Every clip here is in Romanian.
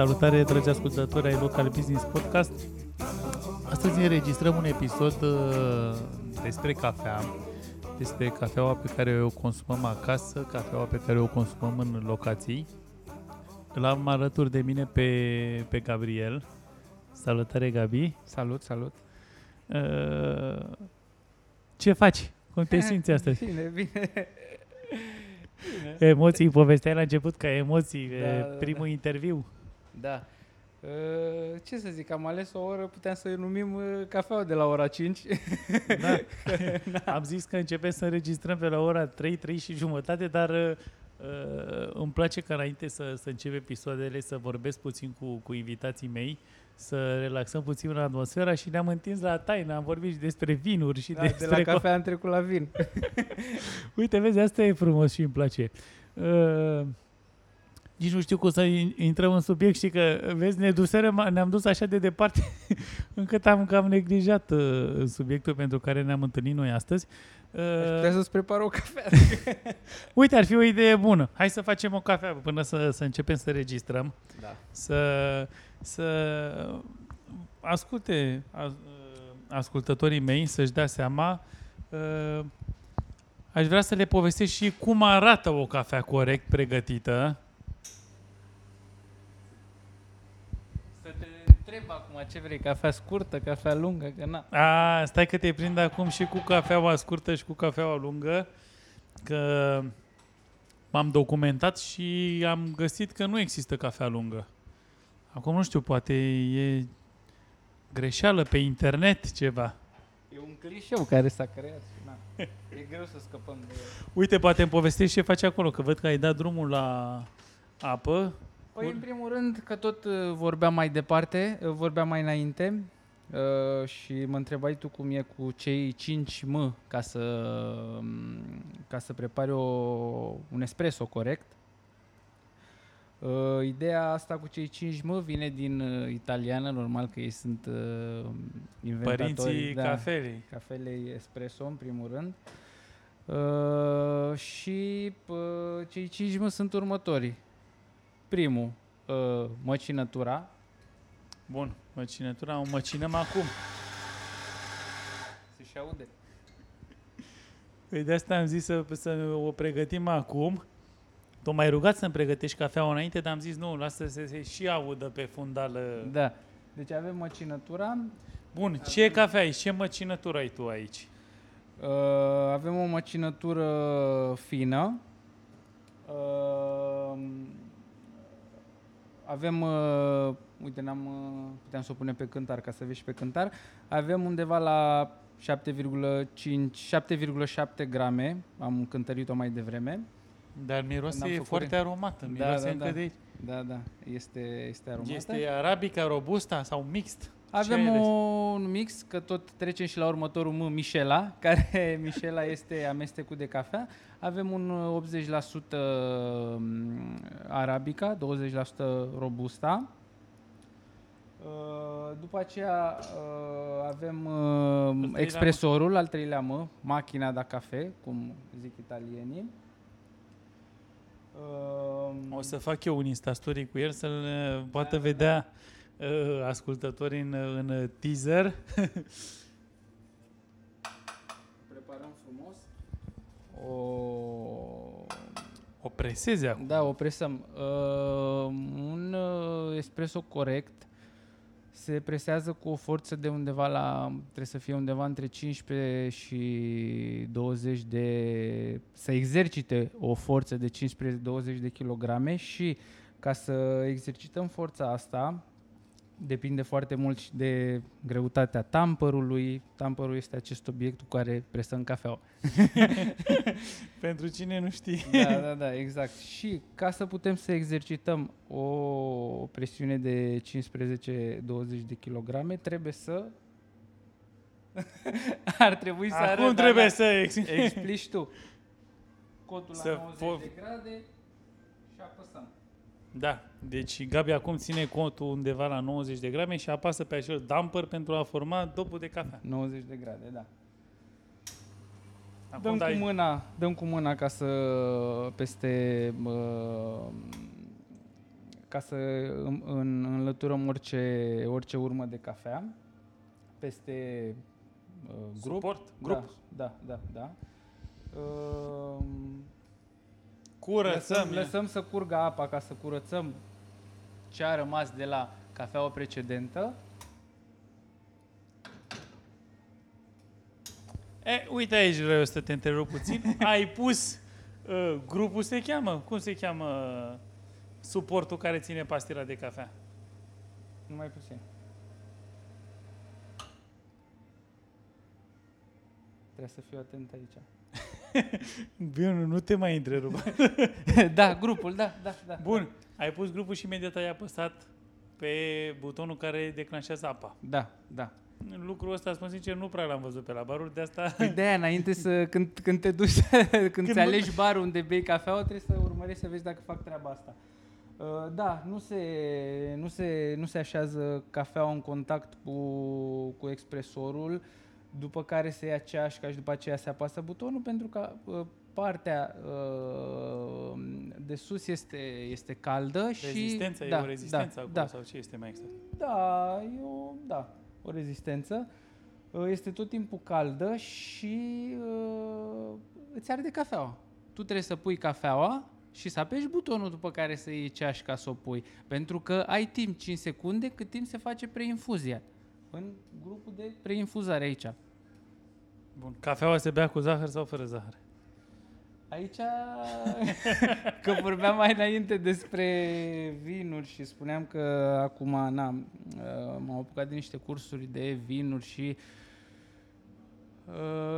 Salutare, dragi ascultători ai Local Business Podcast. Astăzi înregistrăm un episod uh, despre cafea, despre cafeaua pe care o consumăm acasă, cafeaua pe care o consumăm în locații. Îl am alături de mine pe, pe Gabriel. Salutare, Gabi. Salut, salut. Uh, ce faci? Cum te simți astăzi? Bine, bine. Emoții, povesteai la început ca emoții, Da, e da, primul da. interviu. Da. Uh, Ce să zic, am ales o oră, puteam să numim uh, cafeaua de la ora 5. Da. Am zis că începem să înregistrăm pe la ora 3, 3 și jumătate, dar uh, uh, îmi place că înainte să, să încep episoadele să vorbesc puțin cu, cu invitații mei, să relaxăm puțin în atmosfera și ne-am întins la taină, am vorbit și despre vinuri și Da, de despre... la co- cafea am trecut la vin. Uite, vezi, asta e frumos și îmi place. Uh, nici nu știu cum să in- intrăm în subiect și că, vezi, ne duserăm, ne-am dus așa de departe încât am cam neglijat uh, subiectul pentru care ne-am întâlnit noi astăzi. Uh, Aș putea să-ți prepar o cafea. Uite, ar fi o idee bună. Hai să facem o cafea până să, să începem să registrăm. Da. Să, să asculte as, ascultătorii mei, să-și dea seama. Uh, Aș vrea să le povestesc și cum arată o cafea corect pregătită. Să te întreb acum ce vrei, cafea scurtă, cafea lungă, că na. A, stai că te prind acum și cu cafeaua scurtă și cu cafeaua lungă, că m-am documentat și am găsit că nu există cafea lungă. Acum nu știu, poate e greșeală pe internet ceva. E un clișeu care s-a creat și na. E greu să scăpăm de el. Uite, poate îmi povestești ce faci acolo, că văd că ai dat drumul la apă. Păi, Bun. în primul rând, că tot uh, vorbeam mai departe, uh, vorbeam mai înainte uh, și mă întrebai tu cum e cu cei 5 m ca să, um, ca să prepari o, un espresso corect. Uh, ideea asta cu cei 5 m vine din uh, italiană, normal că ei sunt uh, inventatorii Părinții da, cafelei. cafelei espresso în primul rând. Uh, și uh, cei 5 m sunt următorii. Primul, uh, măcinătura. Bun, măcinătura, o măcinăm acum. Se și aude. Păi de asta am zis să, să o pregătim acum. Tu m-ai rugat să-mi pregătești cafeaua înainte, dar am zis nu, lasă să se și audă pe fundal. Da. Deci avem măcinătura. Bun, ce cafea ai? Ce măcinătură ai tu aici? Uh, avem o măcinătură fină. Uh, avem, uh, uite, n-am, uh, puteam să o punem pe cântar ca să vezi și pe cântar. Avem undeva la 7,5, 7,7 grame. Am cântărit-o mai devreme. Dar Când am miroase făcut foarte re- aromată, Da, miroase da, încă da. de aici. Da, da, este, este aromată. Este arabica, robusta sau mixt? Ce Avem ai ales? un mix, că tot trecem și la următorul M, Michela, care Michela este amestecul de cafea. Avem un uh, 80% arabica, 20% robusta. Uh, După aceea uh, avem uh, treilea expresorul, al treilea M, machina da cafe, cum zic italienii. Uh, O să fac eu un Instastory cu el să-l uh, poată vedea uh, ascultătorii în, în teaser. preparăm frumos. O O presezi acum. Da, o presăm. Uh, un uh, espresso corect se presează cu o forță de undeva la, trebuie să fie undeva între 15 și 20 de, să exercite o forță de 15-20 de kilograme și ca să exercităm forța asta, Depinde foarte mult și de greutatea tampărului. Tampărul este acest obiect cu care presăm cafeaua. Pentru cine nu știe. Da, da, da, exact. Și ca să putem să exercităm o presiune de 15-20 de kilograme, trebuie să... Ar trebui să Acum arăt, trebuie dar- să ex- explici tu. Cotul la Să 90 fo- de grade și apăsăm. Da, deci Gabi acum ține contul undeva la 90 de grame și apasă pe acel damper pentru a forma dopul de cafea. 90 de grade, da. Acum Dăm dai- cu mâna, dăm cu mâna ca să peste uh, ca să în, în, înlăturăm orice, orice urmă de cafea peste uh, grup. Suport? Grup. Da, da, da. da. Uh, Curățăm. lăsăm, lăsăm să curgă apa ca să curățăm ce a rămas de la cafeaua precedentă. E, uite aici vreau să te întrerup puțin. Ai pus uh, grupul se cheamă? Cum se cheamă uh, suportul care ține pastila de cafea? Numai puțin. Trebuie să fiu atent aici. Bine, nu te mai întrerup. da, grupul, da, da, da. Bun, ai pus grupul și imediat ai apăsat pe butonul care declanșează apa. Da, da. Lucrul ăsta, spun sincer, nu prea l-am văzut pe la baruri, de asta... Păi de aia, înainte să, când, când te duci, când, când mă- ți alegi barul unde bei cafeaua, trebuie să urmărești să vezi dacă fac treaba asta. Uh, Da, nu se, nu se, nu se așează cafeaua în contact cu, cu expresorul, după care se ia ceașca și după aceea se apasă butonul, pentru că uh, partea uh, de sus este, este caldă și... Rezistența, da, e o rezistență da, acolo, da, sau ce este mai exact? da, e o, da, o rezistență. Uh, Este tot timpul caldă și uh, îți arde cafeaua. Tu trebuie să pui cafeaua și să apeși butonul după care să iei ceașca să o pui. Pentru că ai timp 5 secunde cât timp se face preinfuzia. În grupul de preinfuzare aici. Bun, cafeaua se bea cu zahăr sau fără zahăr? Aici, că vorbeam mai înainte despre vinuri și spuneam că acum na, m-am apucat de niște cursuri de vinuri și uh,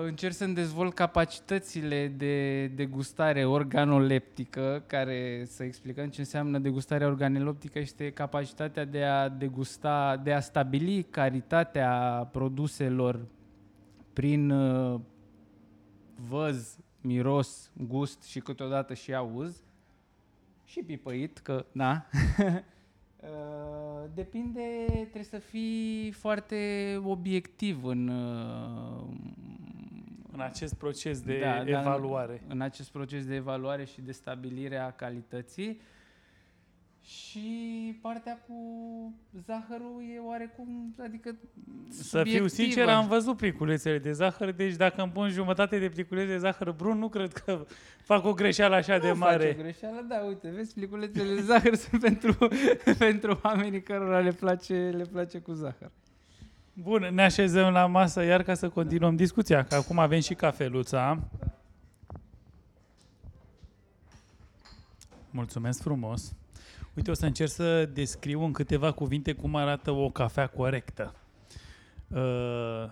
încerc să-mi dezvolt capacitățile de degustare organoleptică, care să explicăm ce înseamnă degustarea organoleptică, este capacitatea de a degusta, de a stabili calitatea produselor prin uh, văz, miros, gust și câteodată și auz și pipăit, că da. Uh, Depinde, trebuie să fii foarte obiectiv în, uh, În acest proces de Da, da, evaluare. în acest proces de evaluare și de stabilire a calității. Și partea cu zahărul e oarecum, adică Să fiu sincer, am văzut pliculețele de zahăr, deci dacă îmi pun jumătate de pliculețe de zahăr brun, nu cred că fac o greșeală așa de Nu mare. Face o greșeală, da, uite, vezi, pliculețele de zahăr sunt pentru, pentru oamenii cărora le place, le place cu zahăr. Bun, ne așezăm la masă iar ca să continuăm discuția, că acum avem și cafeluța. Mulțumesc frumos. Uite, o să încerc să descriu în câteva cuvinte cum arată o cafea corectă. Uh,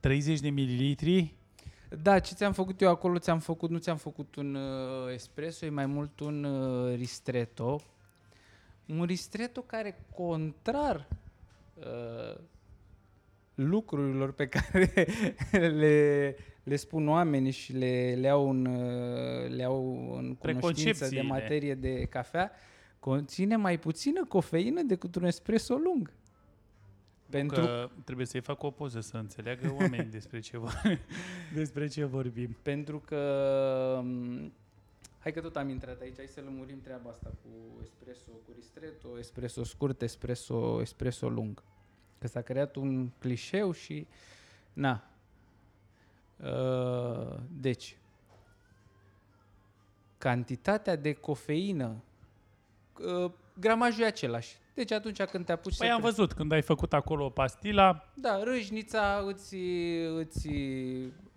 30 de mililitri, Da, ce ți-am făcut eu acolo, ți-am făcut, nu ți-am făcut un uh, espresso, e mai mult un uh, ristretto. Un ristretto care, contrar uh, lucrurilor pe care le, le spun oamenii și le, le au în, uh, le au în cunoștință de Preconcepțiile. materie de cafea, conține mai puțină cofeină decât un espresso lung. Pentru că trebuie să-i fac o poză să înțeleagă oamenii despre ce, vor, despre ce vorbim. Pentru că... m, Hai că tot am intrat aici, hai să lămurim treaba asta cu espresso, cu ristretto, espresso scurt, espresso, espresso lung. Că s-a creat un clișeu și... Na. Uh, deci, cantitatea de cofeină, uh, gramajul e același. Deci atunci când te apuci Păi să am văzut, când ai făcut acolo pastila, da, râșnița îți, îți,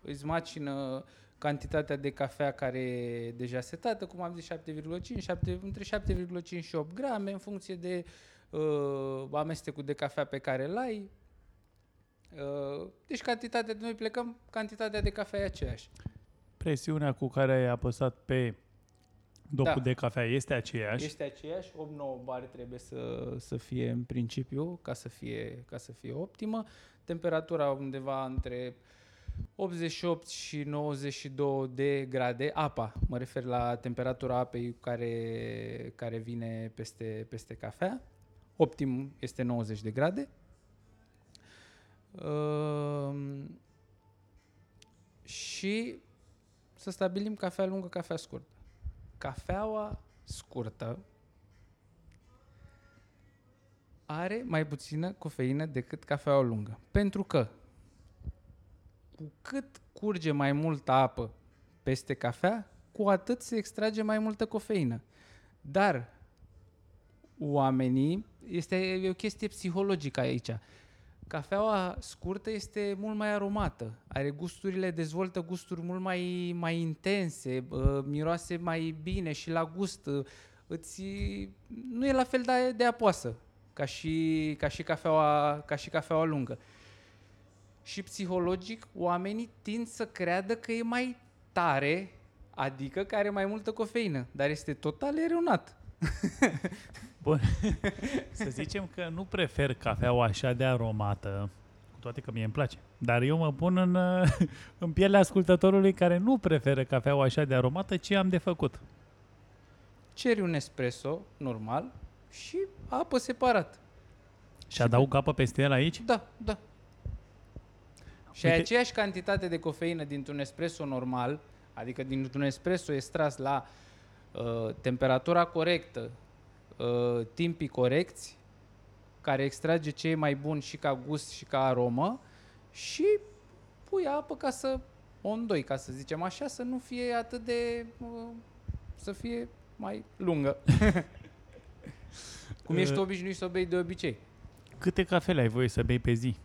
îți macină cantitatea de cafea care e deja setată, cum am zis 7,5, 7, între 7,5 și 8 grame, în funcție de uh, amestecul de cafea pe care îl ai. Uh, deci cantitatea, noi plecăm, cantitatea de cafea e aceeași. Presiunea cu care ai apăsat pe dopul Da. de cafea este aceeași. Este aceeași, 8-9 bare trebuie să, să fie în principiu, ca să fie, ca să fie optimă. Temperatura undeva între 88 și 92 de grade, apa, mă refer la temperatura apei care, care vine peste, peste cafea. Optim este 90 de grade. Um, și să stabilim cafea lungă, cafea scurtă. Cafeaua scurtă are mai puțină cofeină decât cafeaua lungă. Pentru că cu cât curge mai multă apă peste cafea, cu atât se extrage mai multă cofeină. Dar oamenii, este e o chestie psihologică aici. Cafeaua scurtă este mult mai aromată, are gusturile, dezvoltă gusturi mult mai, mai intense, uh, miroase mai bine și la gust. uh, Îți, nu e la fel de, de apoasă ca și, ca, și cafeaua, ca și cafeaua lungă. Și psihologic, oamenii tind să creadă că e mai tare, adică că are mai multă cofeină, dar este total eronat. Bun. să zicem că nu prefer cafeaua așa de aromată, cu toate că mie îmi place. Dar eu mă pun în, în pielea ascultătorului care nu preferă cafeaua așa de aromată, ce am de făcut. Ceri un espresso normal și apă separat. Și adaug apă peste el aici? Da, da. Și Uite- ai aceeași cantitate de cofeină dintr-un espresso normal, adică dintr-un espresso extras la uh, temperatura corectă, uh, timpii corecți, care extrage ce e mai bun și ca gust și ca aromă și pui apă ca să o îndoi, ca să zicem așa, să nu fie atât de... Uh, să fie mai lungă. Cum ești Uh. obișnuit să o bei de obicei. Câte cafele ai voie să bei pe zi?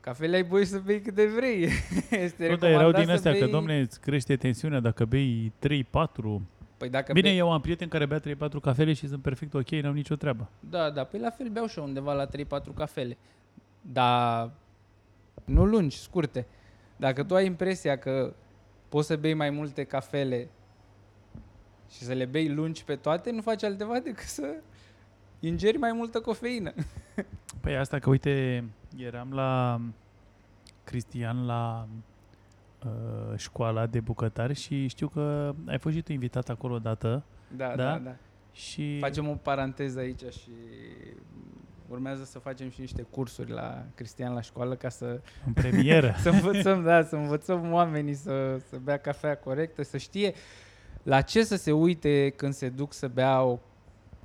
Cafele ai voie să bei cât de vrei. Este Nu, dar erau recomandat din să astea, că bei- domne, îți crește tensiunea dacă bei 3-4. Păi dacă Bine, bei... eu am prieteni care bea 3-4 cafele și sunt perfect ok, n-au nicio treabă. Da, da, păi la fel beau și eu undeva la 3-4 cafele. Dar nu lungi, scurte. Dacă tu ai impresia că poți să bei mai multe cafele și să le bei lungi pe toate, nu faci altceva decât să ingeri mai multă cofeină. Păi asta că, uite, eram la Cristian la uh, școala de bucătari și știu că ai fost și tu invitat acolo odată Da, Da? da, da. și Facem o paranteză aici și urmează să facem și niște cursuri la Cristian la școală ca să în premieră. să învățăm, da, să învățăm oamenii să, să bea cafea corectă, să știe la ce să se uite când se duc să bea o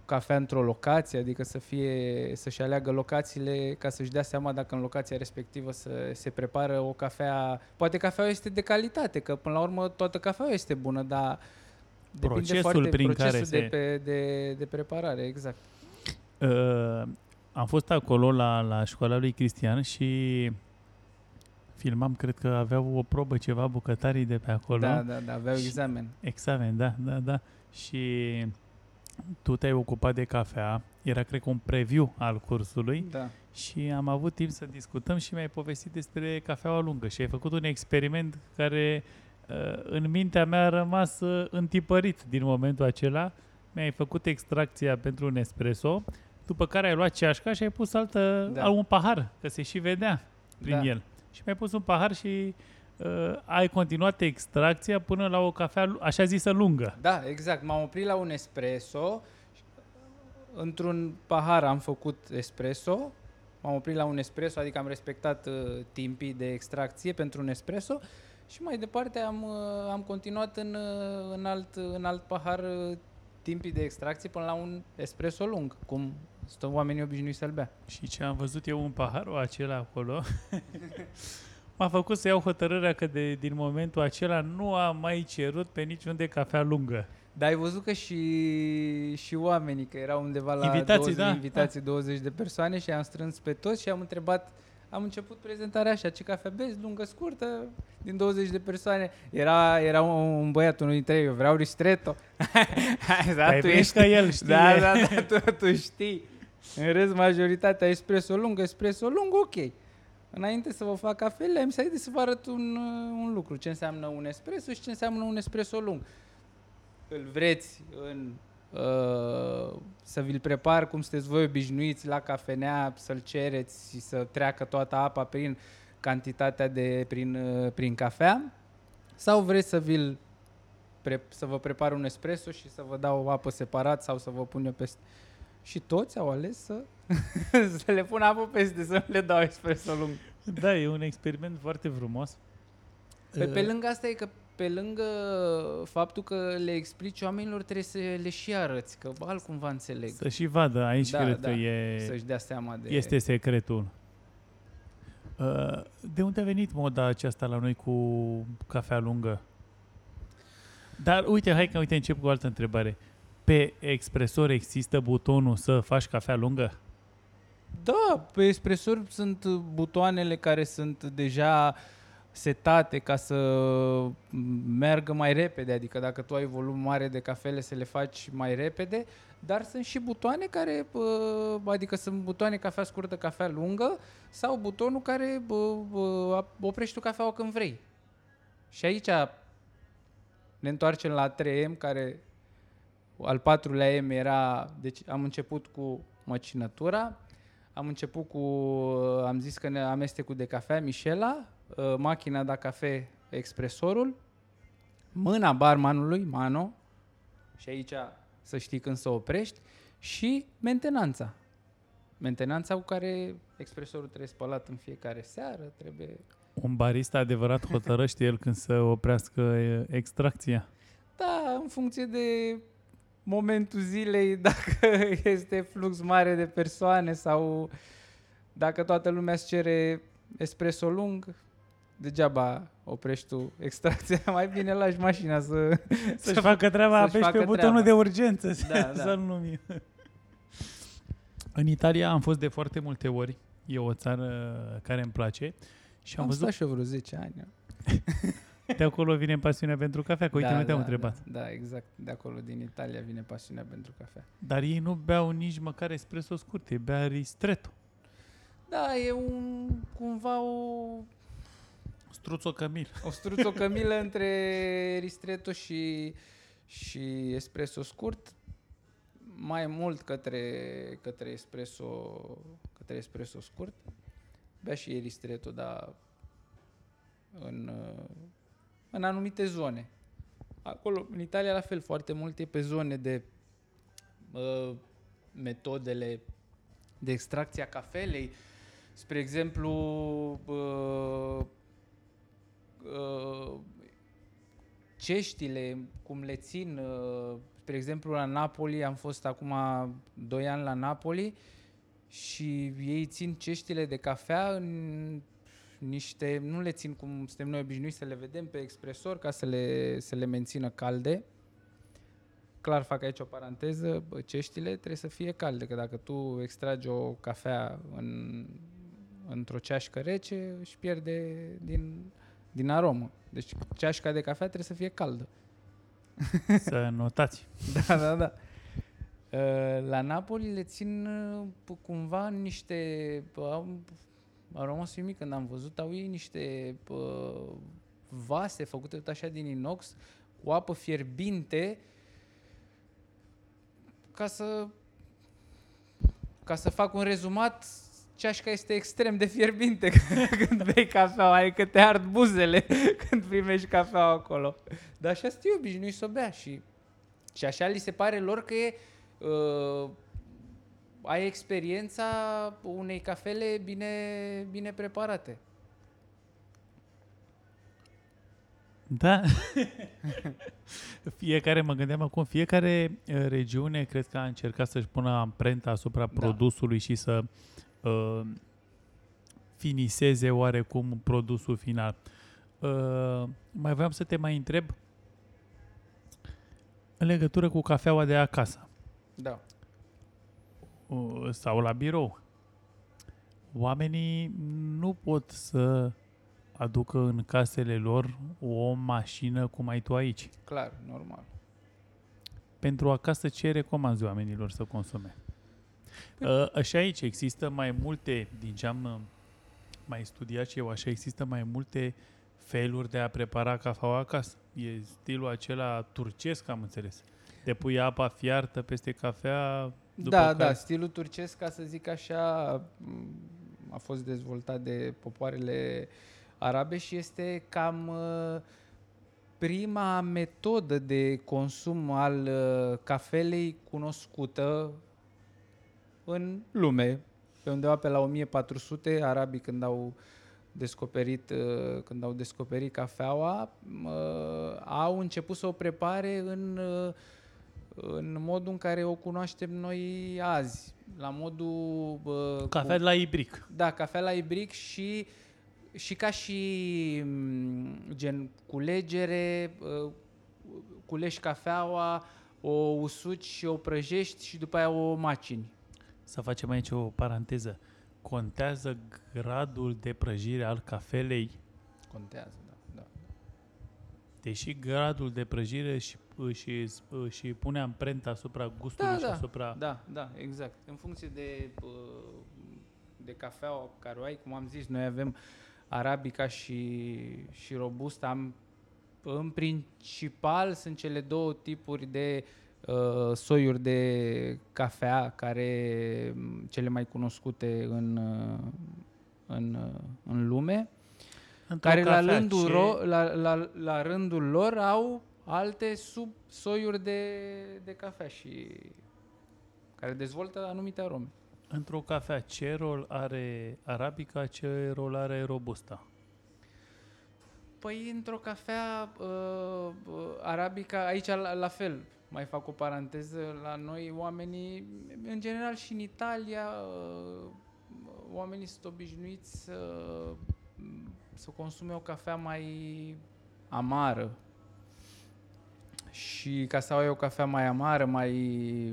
cafea într-o locație, adică să fie, să-și aleagă locațiile ca să-și dea seama dacă în locația respectivă să, se prepară o cafea, poate cafeaua este de calitate, că până la urmă toată cafeaua este bună, dar depinde Procesul foarte, prin procesul care de, se- pe, de, de preparare, exact. Uh, am fost acolo la, la școala lui Cristian și filmam, cred că aveau o probă ceva bucătarii de pe acolo. Da, da, da, aveau Și- examen. Examen, da, da, da. Și tu te-ai ocupat de cafea, era cred că un preview al cursului Da. și am avut timp să discutăm și mi-ai povestit despre cafeaua lungă și ai făcut un experiment care uh, în mintea mea a rămas uh, întipărit din momentul acela. Mi-ai făcut extracția pentru un espresso, după care ai luat ceașca și ai pus altă, Da. da. un pahar, că se și vedea prin Da. el. Și mi-ai pus un pahar și uh, ai continuat extracția până la o cafea lu- așa zisă lungă. Da, exact. M-am oprit la un espresso. Într-un pahar am făcut espresso. M-am oprit la un espresso, adică am respectat uh, timpii de extracție pentru un espresso. Și mai departe am, uh, am continuat în, uh, în, alt, în alt pahar uh, timpii de extracție până la un espresso lung, cum sunt oamenii obișnuiți să-l bea. Și ce am văzut eu în paharul acela acolo, m-a făcut să iau hotărârea că de, din momentul acela nu am mai cerut pe niciun de cafea lungă. Dar ai văzut că și, și oamenii, că erau undeva la Invitații, 20, da, invitații 20 de persoane și am strâns pe toți și am întrebat am început prezentarea așa, ce cafea bezi, lungă, scurtă, din 20 de persoane. Era, era un, un băiat, unul dintre ei, eu vreau ristretto. da, Ai tu ești ca el, știi. Da, da, da, tu, tu știi. În rest, majoritatea espresso lungă, espresso lung, ok. Înainte să vă fac cafele, am să să vă arăt un, un lucru, ce înseamnă un espresso și ce înseamnă un espresso lung. Îl vreți în Uh, să vi-l prepar cum sunteți voi obișnuiți la cafenea, să-l cereți și să treacă toată apa prin cantitatea de prin, uh, prin cafea? Sau vreți să vi-l pre, să vă prepar un espresso și să vă dau o apă separat sau să vă pun eu peste și toți au ales să, să le pun apă peste, să le dau espresso lung. Da, e un experiment foarte frumos. Pe, pe uh, lângă asta e că pe lângă faptul că le explici oamenilor, trebuie să le și arăți, că altcumva înțeleg. Să și vadă, aici da, cred da, că e... Să-și dea seama de... Este secretul. Uh, de unde a venit moda aceasta la noi cu cafea lungă? Dar uite, hai că uite, încep cu o altă întrebare. Pe expresor există butonul să faci cafea lungă? Da, pe expresor sunt butoanele care sunt deja uh, setate ca să meargă mai repede, adică dacă tu ai volum mare de cafele să le faci mai repede, dar sunt și butoane care, adică sunt butoane cafea scurtă, cafea lungă sau butonul care oprești tu cafeaua când vrei. Și aici ne întoarcem la 3M, care al patrulea M era, deci am început cu măcinătura, am început cu, am zis că ne amestecul de cafea, Michela, Uh, machina da cafe expresorul, mâna barmanului, mano, și aici să știi când să oprești, și mentenanța. Mentenanța cu care expresorul trebuie spălat în fiecare seară, trebuie... Un barista adevărat hotărăște el când să oprească extracția? Da, în funcție de momentul zilei, dacă este flux mare de persoane sau dacă toată lumea îți cere espresso lung, degeaba oprești tu extracția, mai bine lași mașina să... Să-și facă treaba, să apeși pe butonul treaba. de urgență, da, da. să-l numi. În Italia am fost de foarte multe ori. E o țară care îmi place. Și am, am văzut... stat și eu vreo 10 ani. De acolo vine pasiunea pentru cafea, că uite, da, nu te-am da, întrebat. Da, da, exact. De acolo, din Italia, vine pasiunea pentru cafea. Dar ei nu beau nici măcar espresso scurt, ei bea ristretto. Da, e un, cumva o Struțo Camil. O struțo Camilă între ristretto și, și espresso scurt, mai mult către, către espresso către espresso scurt. Bea și ristretto, dar în, în anumite zone. Acolo, în Italia, la fel, foarte mult e pe zone de uh, metodele de extracție a cafelei. Spre exemplu, uh, uh, ceștile, cum le țin, uh, spre exemplu la Napoli, am fost acum 2 ani la Napoli și ei țin ceștile de cafea în niște, nu le țin cum suntem noi obișnuiți să le vedem pe expresor ca să le, să le mențină calde. Clar fac aici o paranteză, ceștile trebuie să fie calde, că dacă tu extragi o cafea în, într-o ceașcă rece, își pierde din din aromă. Deci ceașca de cafea trebuie să fie caldă. Să notați. da, da, da. Uh, la Napoli le țin uh, cumva niște... Au, au rămas mic când am văzut, au ei niște uh, vase făcute tot așa din inox cu apă fierbinte ca să ca să fac un rezumat ceașca este extrem de fierbinte când bei cafea, adică te ard buzele când primești cafea acolo. Dar așa știu obișnuit să o bea și, și așa li se pare lor că e, uh, ai experiența unei cafele bine, bine preparate. Da. fiecare, mă gândeam acum, fiecare uh, regiune cred că a încercat să-și pună amprenta asupra da. produsului și să uh, finiseze oarecum produsul final. Uh, mai vreau să te mai întreb în legătură cu cafeaua de acasă. Da. Uh, sau la birou. oamenii nu pot să aducă în casele lor o mașină cum ai tu aici. Clar, normal. Pentru acasă ce recomanzi oamenilor să consume? Păi... Așa aici există mai multe, din ce am uh, mai studiat și eu, așa există mai multe feluri de a prepara cafeaua acasă. E stilul acela turcesc, am înțeles. De pui apa fiartă peste cafea. După da, care... da, stilul turcesc, ca să zic așa, a fost dezvoltat de popoarele arabe și este cam uh, prima metodă de consum al uh, cafelei cunoscută în lume. Pe undeva pe la 1400, arabii când au descoperit, uh, când au descoperit cafeaua, au început să o prepare în, în modul în care o cunoaștem noi azi. La modul... Cafea cu, la ibric. Da, cafea la ibric și uh, și ca și mm, gen culegere, uh, culești cafeaua, o usuci și o prăjești și după aia o macini. Să facem aici o paranteză. Contează gradul de prăjire al cafelei? Contează, da. da. Deși gradul de prăjire și, și, și pune amprenta asupra gustului da, și da, asupra... Da, da, exact. În funcție de, uh, de cafea care o ai, cum am zis, noi avem Arabica și, și Robusta. Am, în principal sunt cele două tipuri de uh, soiuri de cafea care cele mai cunoscute în, uh, în, uh, în lume, Într-o care la rândul, ce... ro, la, la, la rândul lor au alte subsoiuri de, de cafea și care dezvoltă anumite arome. Într-o cafea, ce rol are arabica, ce rol are robusta? Păi, într-o cafea uh, uh, arabica, aici la, la fel, mai fac o paranteză, la noi oamenii, în general și în Italia, uh, oamenii sunt obișnuiți să, să consume o cafea mai amară, și ca să ai o cafea mai amară, mai,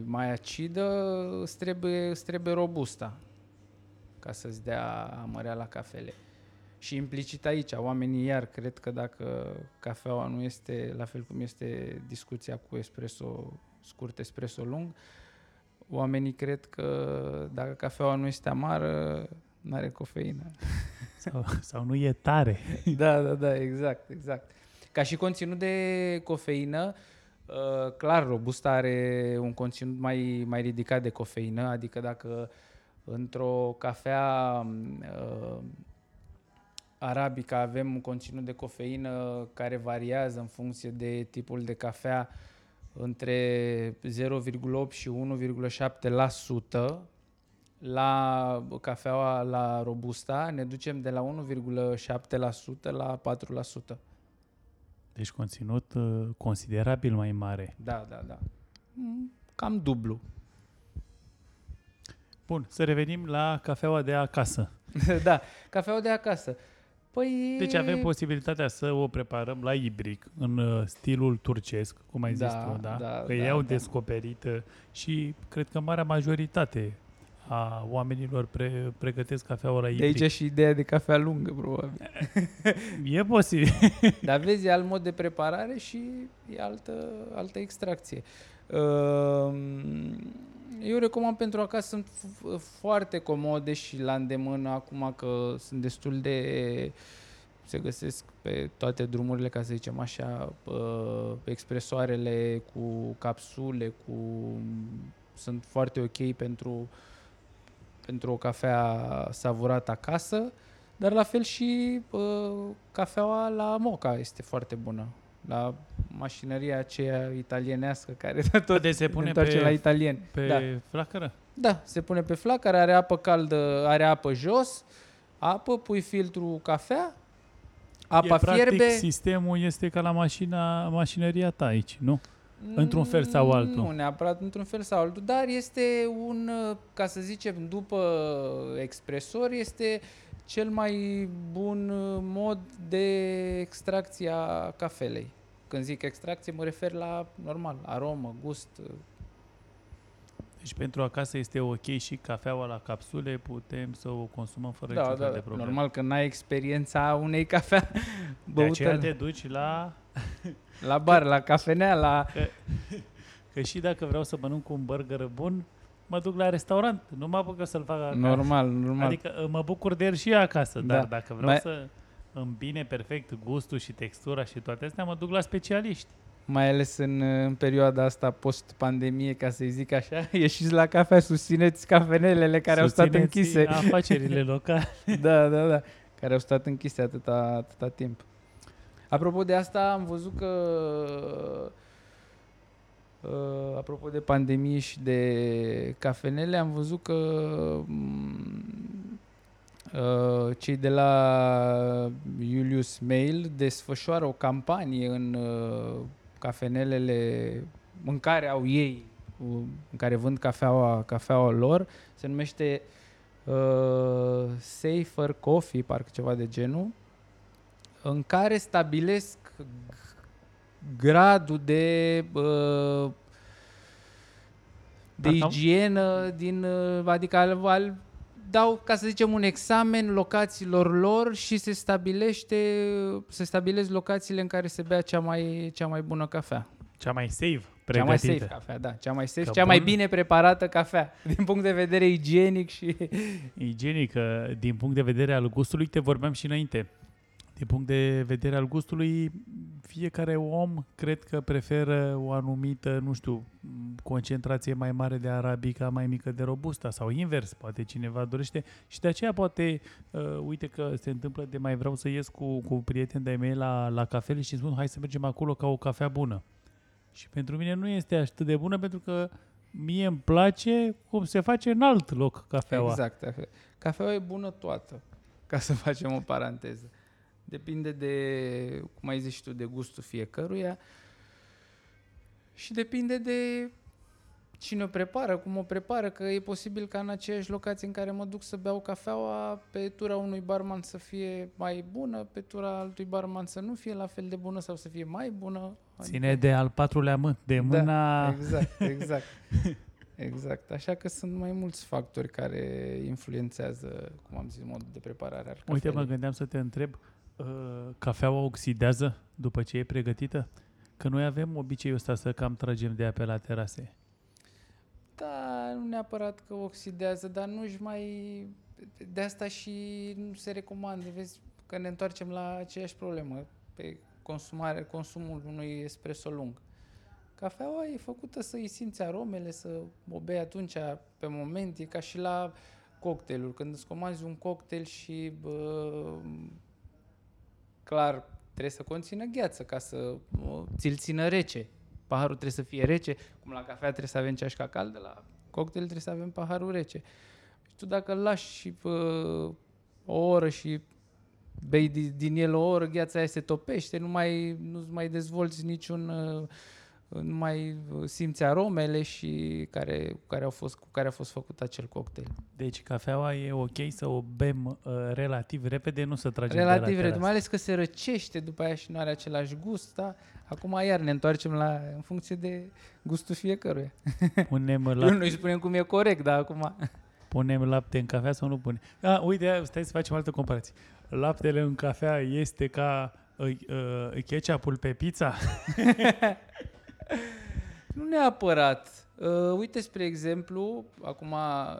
mai acidă, îți trebuie, îți trebuie robusta ca să-ți dea amărea la cafele. Și implicit aici, oamenii iar cred că dacă cafeaua nu este la fel cum este discuția cu espresso scurt, espresso lung, oamenii cred că dacă cafeaua nu este amară, nu are cofeină. Sau, sau nu e tare. da, da, da, exact, exact. Ca și conținut de cofeină, uh, clar, Robusta are un conținut mai, mai ridicat de cofeină, adică dacă într-o cafea uh, arabică avem un conținut de cofeină care variază în funcție de tipul de cafea între 0,8 și 1,7%, la cafeaua la Robusta ne ducem de la 1,7% la 4%. Deci conținut uh, considerabil mai mare. Da, da, da. Mm, cam dublu. Bun, să revenim la cafeaua de acasă. da, cafeaua de acasă. Păi... Deci avem posibilitatea să o preparăm la ibric, în uh, stilul turcesc, cum ai da, zis tu, da? da că da, i-au da. descoperit uh, și cred că marea majoritate a oamenilor pre, pregătesc cafeaua la ibric. De aici și ideea de cafea lungă, probabil. e posibil. Dar vezi, e alt mod de preparare și e altă, altă extracție. Ehm, eu recomand pentru acasă, sunt foarte comode și la îndemână acum că sunt destul de se găsesc pe toate drumurile, ca să zicem așa, pe expresoarele cu capsule, cu sunt foarte ok pentru uh, pentru o cafea savurată acasă, dar la fel și uh, cafeaua la moca este foarte bună. La mașinăria aceea italienească care tot de se pune pe, la italien. Pe da. flacără? Da, se pune pe flacără, are apă caldă, are apă jos, apă, pui filtru cafea, apa e, fierbe. Practic, sistemul este ca la mașina, mașinăria ta aici, nu? Într-un fel sau altul. Nu neapărat într-un fel sau altul, dar este un, ca să zicem, după expresor, este cel mai bun mod de extracție a cafelei. Când zic extracție, mă refer la, normal, aromă, gust. Deci pentru acasă este ok și cafeaua la capsule, putem să o consumăm fără Da, niciun da, fel de da. problemă. Normal că n-ai experiența unei cafea De aceea băută te duci la... la bar, la cafenea, la... Că și dacă vreau să mănânc un burger bun, mă duc la restaurant. Nu mă apuc eu să-l fac acasă. Normal, normal. Adică uh, mă bucur de el și acasă, Da. dar dacă vreau Mai- să îmbine perfect gustul și textura și toate astea, mă duc la specialiști. mai ales în, în perioada asta post-pandemie, ca să-i zic așa, ieșiți la cafea, susțineți cafenelele care au stat Susțineți închise. afacerile locale. da, da, da, care au stat închise atâta, atâta timp. Apropo de asta, am văzut că uh, apropo de pandemie și de cafenele, am văzut că mm, uh, cei de la Julius Mail desfășoară o campanie în uh, cafenelele în care au ei, uh, în care vând cafeaua, cafeaua lor, se numește uh, Safer Coffee, parcă ceva de genul, în care stabilesc gradul de uh, de Parcă am- igienă din uh, adică al, al, dau ca să zicem un examen locațiilor lor și se stabilește se stabilesc locațiile în care se bea cea mai cea mai bună cafea. Cea mai safe, Cea mai pregătită. safe cafea, da, cea mai safe, Că cea mai bun. bine preparată cafea din punct de vedere igienic și Igienică, din punct de vedere al gustului, te vorbeam și înainte. Din punct de vedere al gustului, fiecare om cred că preferă o anumită, nu știu, concentrație mai mare de arabica, mai mică de robusta sau invers, poate cineva dorește și de aceea poate, uh, uite că se întâmplă de mai vreau să ies cu, cu prieteni de-ai mei la, la cafele și îmi spun hai să mergem acolo ca o cafea bună. Și pentru mine nu este atât de bună pentru că mie îmi place cum se face în alt loc cafeaua. Exact. așa. Cafeaua e bună toată, ca să facem o paranteză. Depinde de, cum ai zis și tu, de gustul fiecăruia și depinde de cine o prepară, cum o prepară, că e posibil ca în aceeași locație în care mă duc să beau cafeaua, pe tura unui barman să fie mai bună, pe tura altui barman să nu fie la fel de bună sau să fie mai bună. Ține de al patrulea mân, de Da, mâna... Exact, exact. Exact. Așa că sunt mai mulți factori care influențează, cum am zis, modul de preparare al Uite, mă cafelei. gândeam să te întreb, uh, cafeaua oxidează după ce e pregătită? Că noi avem obiceiul ăsta să cam tragem de apă la terase. Da, nu neapărat că oxidează, dar nu-și mai... De asta și nu se recomandă. Vezi că ne întoarcem la aceeași problemă pe consumare, consumul unui espresso lung. Cafeaua e făcută să îi simți aromele, să o bei atunci pe moment, e ca și la cocktailul. Când îți comanzi un cocktail și bă, clar trebuie să conțină gheață ca să o, ți-l țină rece. Paharul trebuie să fie rece, cum la cafea trebuie să avem ceașca caldă, la cocktail trebuie să avem paharul rece. Și tu dacă îl lași și bă, o oră și bei din, din el o oră, gheața aia se topește, nu mai, nu mai dezvolți niciun, uh, nu mai simți aromele și care, care au fost, cu care a fost făcut acel cocktail. Deci cafeaua e ok să o bem uh, relativ repede, nu să tragem de Relativ la red, terasă. mai ales că se răcește după aia și nu are același gust, da? Acum iar ne întoarcem la, în funcție de gustul fiecăruia. Punem, La... la, Nu îi spunem cum e corect, dar acum... punem lapte în cafea sau nu punem? Ah, uite, stai să facem altă comparație. Laptele în cafea este ca uh, uh, ketchupul pe pizza? Nu neapărat. Uh, uite, spre exemplu, acum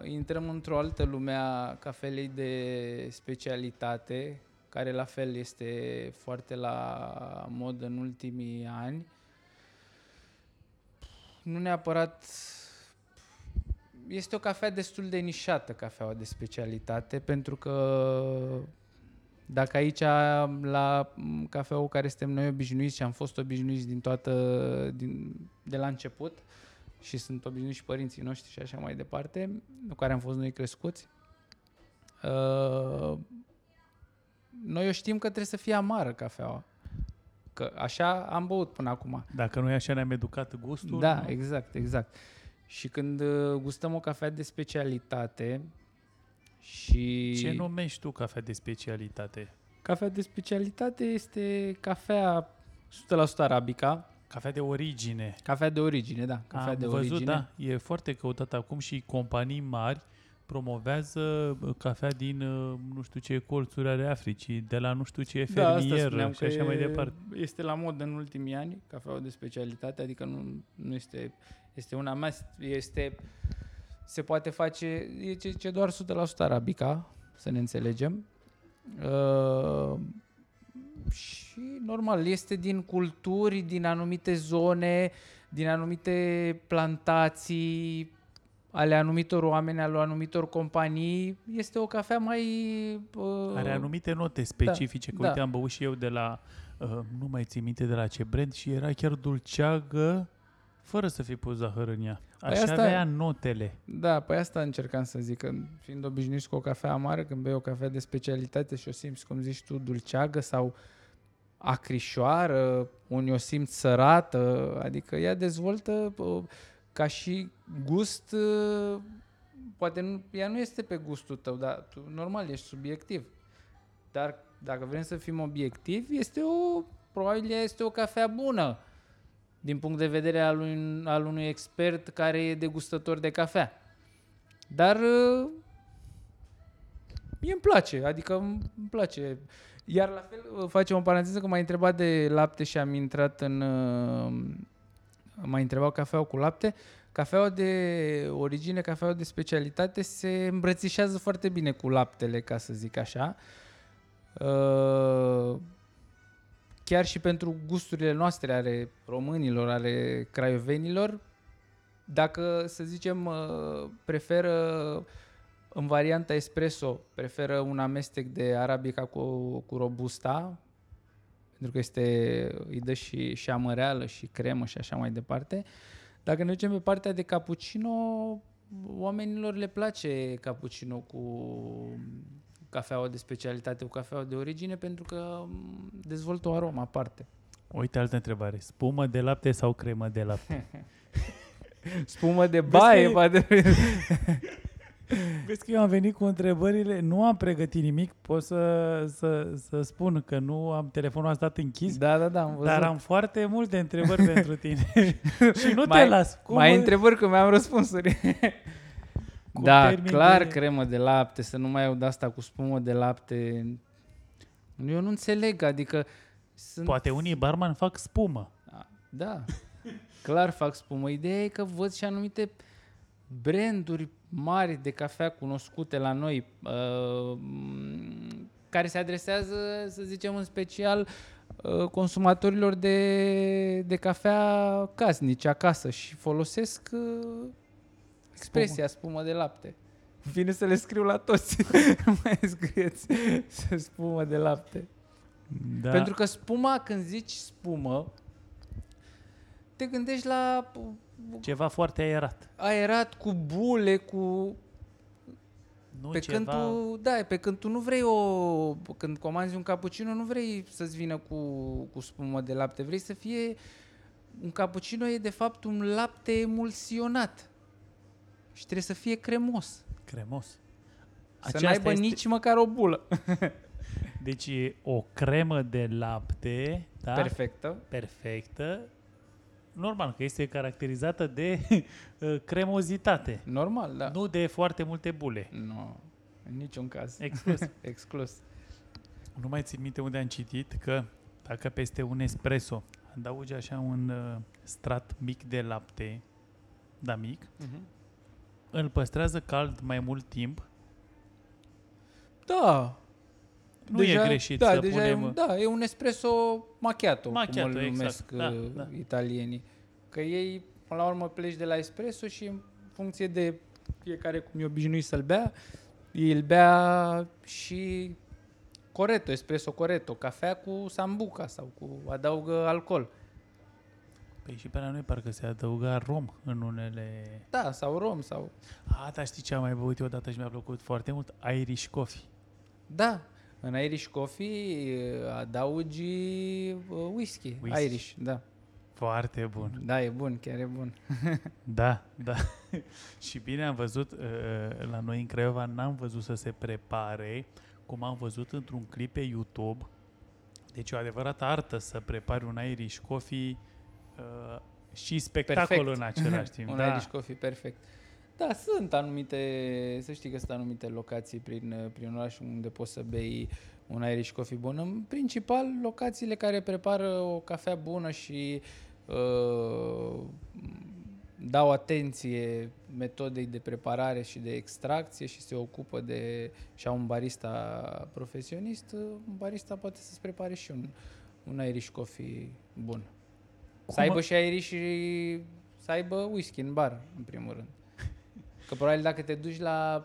intrăm într-o altă lume a cafelei de specialitate, care la fel este foarte la mod în ultimii ani. Nu neapărat... Este o cafea destul de nișată, cafeaua de specialitate, pentru că dacă aici la m, cafeaua cu care suntem noi obișnuiți și am fost obișnuiți din toată, din, de la început și sunt obișnuiți și părinții noștri și așa mai departe, cu care am fost noi crescuți, uh, noi o știm că trebuie să fie amară cafeaua. Că așa am băut până acum. Dacă nu e așa, ne-am educat gustul. Da, nu? exact, exact. Și când uh, gustăm o cafea de specialitate și... Ce numești tu cafea de specialitate? Cafea de specialitate este cafea 100% arabica, Cafea de origine. Cafea de origine, da. Cafea Am de văzut, origine. da, e foarte căutat acum și companii mari promovează uh, cafea din uh, nu știu ce colțuri ale Africii, de la nu știu ce Da, asta fermier spuneam și că așa mai e- departe. Este la mod în ultimii ani, cafeaua de specialitate, adică nu, nu este, este una mea, este, se poate face, e ce, ce doar 100% arabica, să ne înțelegem. Uh, și normal, este din culturi, din anumite zone, din anumite plantații, ale anumitor oameni, ale anumitor companii, este o cafea mai... Uh, Are anumite note specifice, că da. uite, am băut și eu de la, uh, nu mai țin minte de la ce brand și era chiar dulceagă, fără să fi pus zahăr în ea. Păi Așa asta- avea notele. Da, păi asta încercam să zic, că fiind obișnuit cu o cafea amară, când bei o cafea de specialitate și o simți, cum zici tu, dulceagă sau acrișoară, unii o simți sărată, adică ea dezvoltă uh, ca și gust, uh, poate nu, ea nu este pe gustul tău, dar tu, normal, ești subiectiv. Dar dacă vrem să fim obiectivi, este o, probabil ea este o cafea bună din punct de vedere al unui, al unui expert care e degustător de cafea. Dar uh, mie îmi place, adică îmi îmi place. Iar la fel uh, facem o paranteză că m-ai întrebat de lapte și am intrat în... uh, M-ai întrebat cafeaua cu lapte. Cafeaua de origine, cafeaua de specialitate se îmbrățișează foarte bine cu laptele, ca să zic așa. Uh, chiar și pentru gusturile noastre ale românilor, ale craiovenilor, dacă, să zicem, uh, preferă în varianta espresso, preferă un amestec de arabica cu, cu robusta, pentru că este, îi dă și, și amăreală și cremă și așa mai departe. Dacă ne ducem pe partea de cappuccino, oamenilor le place cappuccino cu cafeaua de specialitate, cu cafeaua de origine, pentru că mm, dezvoltă o aromă aparte. Uite altă întrebare. Spumă de lapte sau cremă de lapte? Spumă de Vezi baie, că- poate. Vezi că eu am venit cu întrebările, nu am pregătit nimic, pot să, să, să spun că nu am telefonul a stat închis, Da, da, da, am văzut. dar am foarte multe întrebări pentru tine. și nu mai, te las. Cum mai mă- întrebări că mi-am răspunsuri. Cu da, termin clar de- cremă de lapte, să nu mai aud asta cu spumă de lapte. Eu nu înțeleg, adică sunt... Poate unii barman fac spumă. Da, clar fac spumă. Ideea e că văd și anumite branduri mari de cafea cunoscute la noi, uh, care se adresează, să zicem, în special uh, consumatorilor de, de cafea casnici acasă și folosesc uh, expresia spumă de lapte. Vine să le scriu la toți. mai scrieți spumă de lapte. Da. Pentru că spuma, când zici spumă, te gândești la Ceva foarte aerat. aerat, cu bule, cu... Nu pe ceva... când tu, da, pe când tu nu vrei o... Când comanzi un cappuccino, nu vrei să-ți vină cu, cu spumă de lapte. Vrei să fie... Un cappuccino e de fapt un lapte emulsionat. Și trebuie să fie cremos. Cremos. Să Aceasta n-aibă este- nici măcar o bulă. Deci e o cremă de lapte, da? Perfectă. Perfectă. Normal că este caracterizată de uh, cremozitate, Normal, da. nu de foarte multe bule. Nu, în niciun caz. Exclus. Exclus. nu mai țin minte unde am citit că dacă peste un espresso adaugi așa un uh, strat mic de lapte, da mic, îl păstrează cald mai mult timp. Da. Nu e greșit da, să deja punem- E un, da, e un espresso macchiato, Macchiato, cum îl exact. numesc Da, uh, da. italienii. Că ei, până la urmă, pleci de la espresso și în funcție de fiecare cum e obișnuit să-l bea, ei îl bea și coreto, espresso coreto, cafea cu sambuca sau cu adaugă alcool. Păi și pe la noi parcă se adăuga rom în unele... Da, sau rom sau... A, dar știi ce am mai băut eu odată și mi-a plăcut foarte mult? Irish coffee. Da, în Irish Coffee uh, adaugi uh, whisky, Whisky. Irish, da. Foarte bun. Da, e bun, chiar e bun. Da, da. și bine am văzut, uh, la noi în Craiova n-am văzut să se prepare, cum am văzut într-un clip pe YouTube. Deci o adevărată artă să prepari un Irish coffee uh, și spectacol Perfect. în același timp. Un da. Irish coffee perfect. Da, sunt anumite, să știi că sunt anumite locații prin, prin oraș unde poți să bei un Irish coffee bun. În principal, locațiile care prepară o cafea bună și uh, dau atenție metodei de preparare și de extracție și se ocupă de și au un barista profesionist, un barista poate să-ți prepare și un, un Irish coffee bun. Cum Să aibă a- și Irish și să aibă whisky în bar, în primul rând. Că probabil dacă te duci la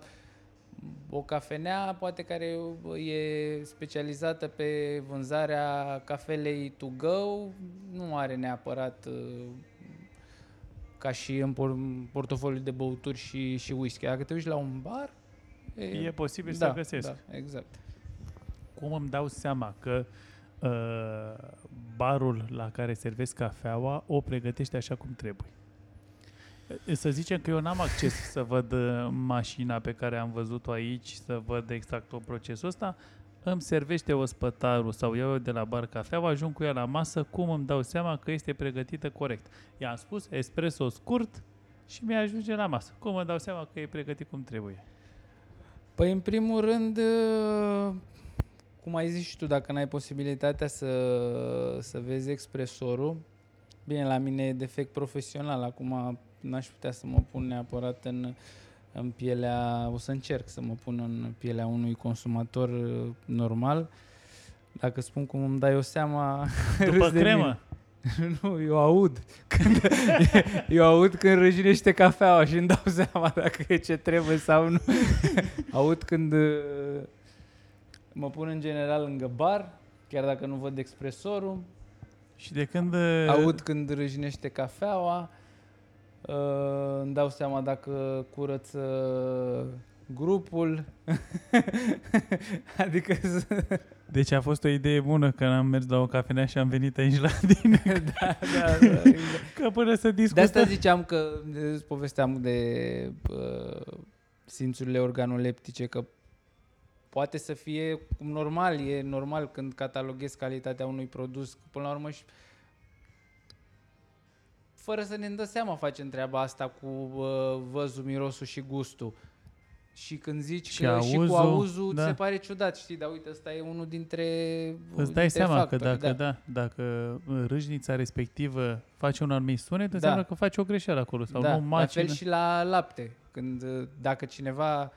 o cafenea, poate care e specializată pe vânzarea cafelei to go, nu are neapărat uh, ca și în por- portofoliu de băuturi și, și whisky. Dacă te duci la un bar, E posibil da, să găsesc. Da, exact. Cum îmi dau seama că uh, barul la care servesc cafeaua o pregătește așa cum trebuie? Uh, Să zicem că eu n-am acces să văd uh, mașina pe care am văzut-o aici, să văd exact tot procesul ăsta, îmi servește ospătarul sau iau eu de la bar cafeaua, ajung cu ea la masă, cum îmi dau seama că este pregătită corect? I-am spus espresso scurt și mi-ajunge la masă. Cum îmi dau seama că e pregătit cum trebuie? Păi, în primul rând, uh, cum ai zis și tu, dacă n-ai posibilitatea să, să vezi expresorul, bine, la mine e defect profesional, acum n-aș putea să mă pun neapărat în, în pielea, o să încerc să mă pun în pielea unui consumator uh, normal. Dacă spun cum îmi dai o seama, După râzi de cremă? mine. Nu, eu aud. Când, eu aud când răjinește cafeaua și îmi dau seama dacă e ce trebuie sau nu. aud când uh, mă pun în general lângă bar, chiar dacă nu văd expresorul. Și de când... uh, Aud când răjinește cafeaua. Uh, îmi dau seama dacă curăță grupul. adică să- Deci a fost o idee bună că am mers la o cafenea și am venit aici la tine. da, da, da, exact. Că până să De discutăm... asta ziceam că îți povesteam de uh, simțurile organoleptice, că poate să fie cum normal, e normal când cataloghezi calitatea unui produs, că până la urmă și fără să ne dăm seama facem treaba asta cu uh, văzul, mirosul și gustul. Și când zici Și că și cu auzul, auzul da. ți se pare ciudat, știi, dar uite, ăsta e unul dintre Îți dai dintre seama factori, că dacă, da. dacă uh, râșnița respectivă face un anumit sunet, înseamnă că face o greșeală acolo sau da, nu la macină. fel și la lapte. Când, uh, dacă cineva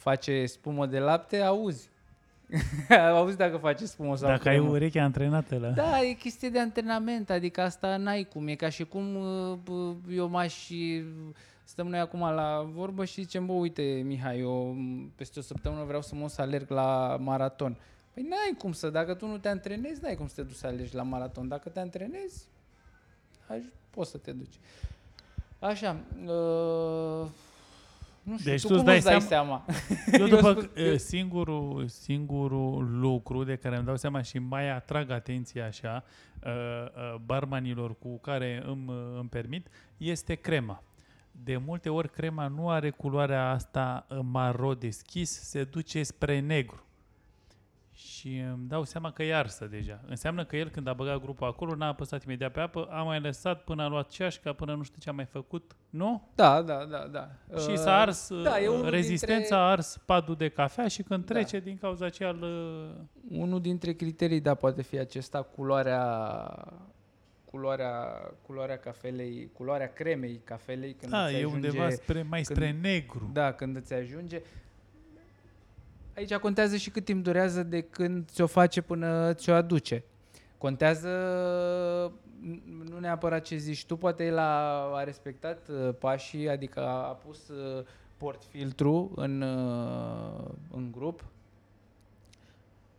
face spumă de lapte, auzi. auzi dacă face spumă sau Dacă ai cremă. urechea antrenată la... Da, e chestie de antrenament, adică asta n-ai cum. E ca și cum uh, bă, eu m-aș și stăm noi acum la vorbă și zicem, bă, uite, Mihai, eu m, peste o săptămână vreau să mă duc să alerg la maraton. Păi n-ai cum să, dacă tu nu te antrenezi, n-ai cum să te duci să alergi la maraton. Dacă te antrenezi, ai, poți să te duci. Așa, uh, nu știu, Deci tu tu îți cum dai îți dai seama- seama? Eu Eu după spun- uh, eu- singurul, singurul lucru de care îmi dau seama și mai atrag atenția așa uh, uh, barmanilor cu care îmi, uh, îmi permit, este crema. De multe ori crema nu are culoarea asta uh, maro deschis, se duce spre negru. Și îmi dau seama că e arsă deja. Înseamnă că el când a băgat grupul acolo n-a apăsat imediat pe apă, a mai lăsat până a luat ceașca, până nu știu ce a mai făcut. Nu? Da, da, da, da. Și Uh, s-a ars, da, e uh, unul rezistența dintre- a ars padul de cafea și când Da. trece din cauza aceea îl, uh, Unul dintre criterii, da, poate fi acesta, culoarea culoarea, culoarea cafelei, culoarea cremei cafelei când da, îți e ajunge, undeva spre, mai când- spre negru. Da, când îți ajunge. Aici contează și cât timp durează de când ți-o face până ți-o aduce. Contează n- nu neapărat ce zici tu, poate el a, a respectat uh, pașii, adică a, a pus uh, portfiltru în, uh, în grup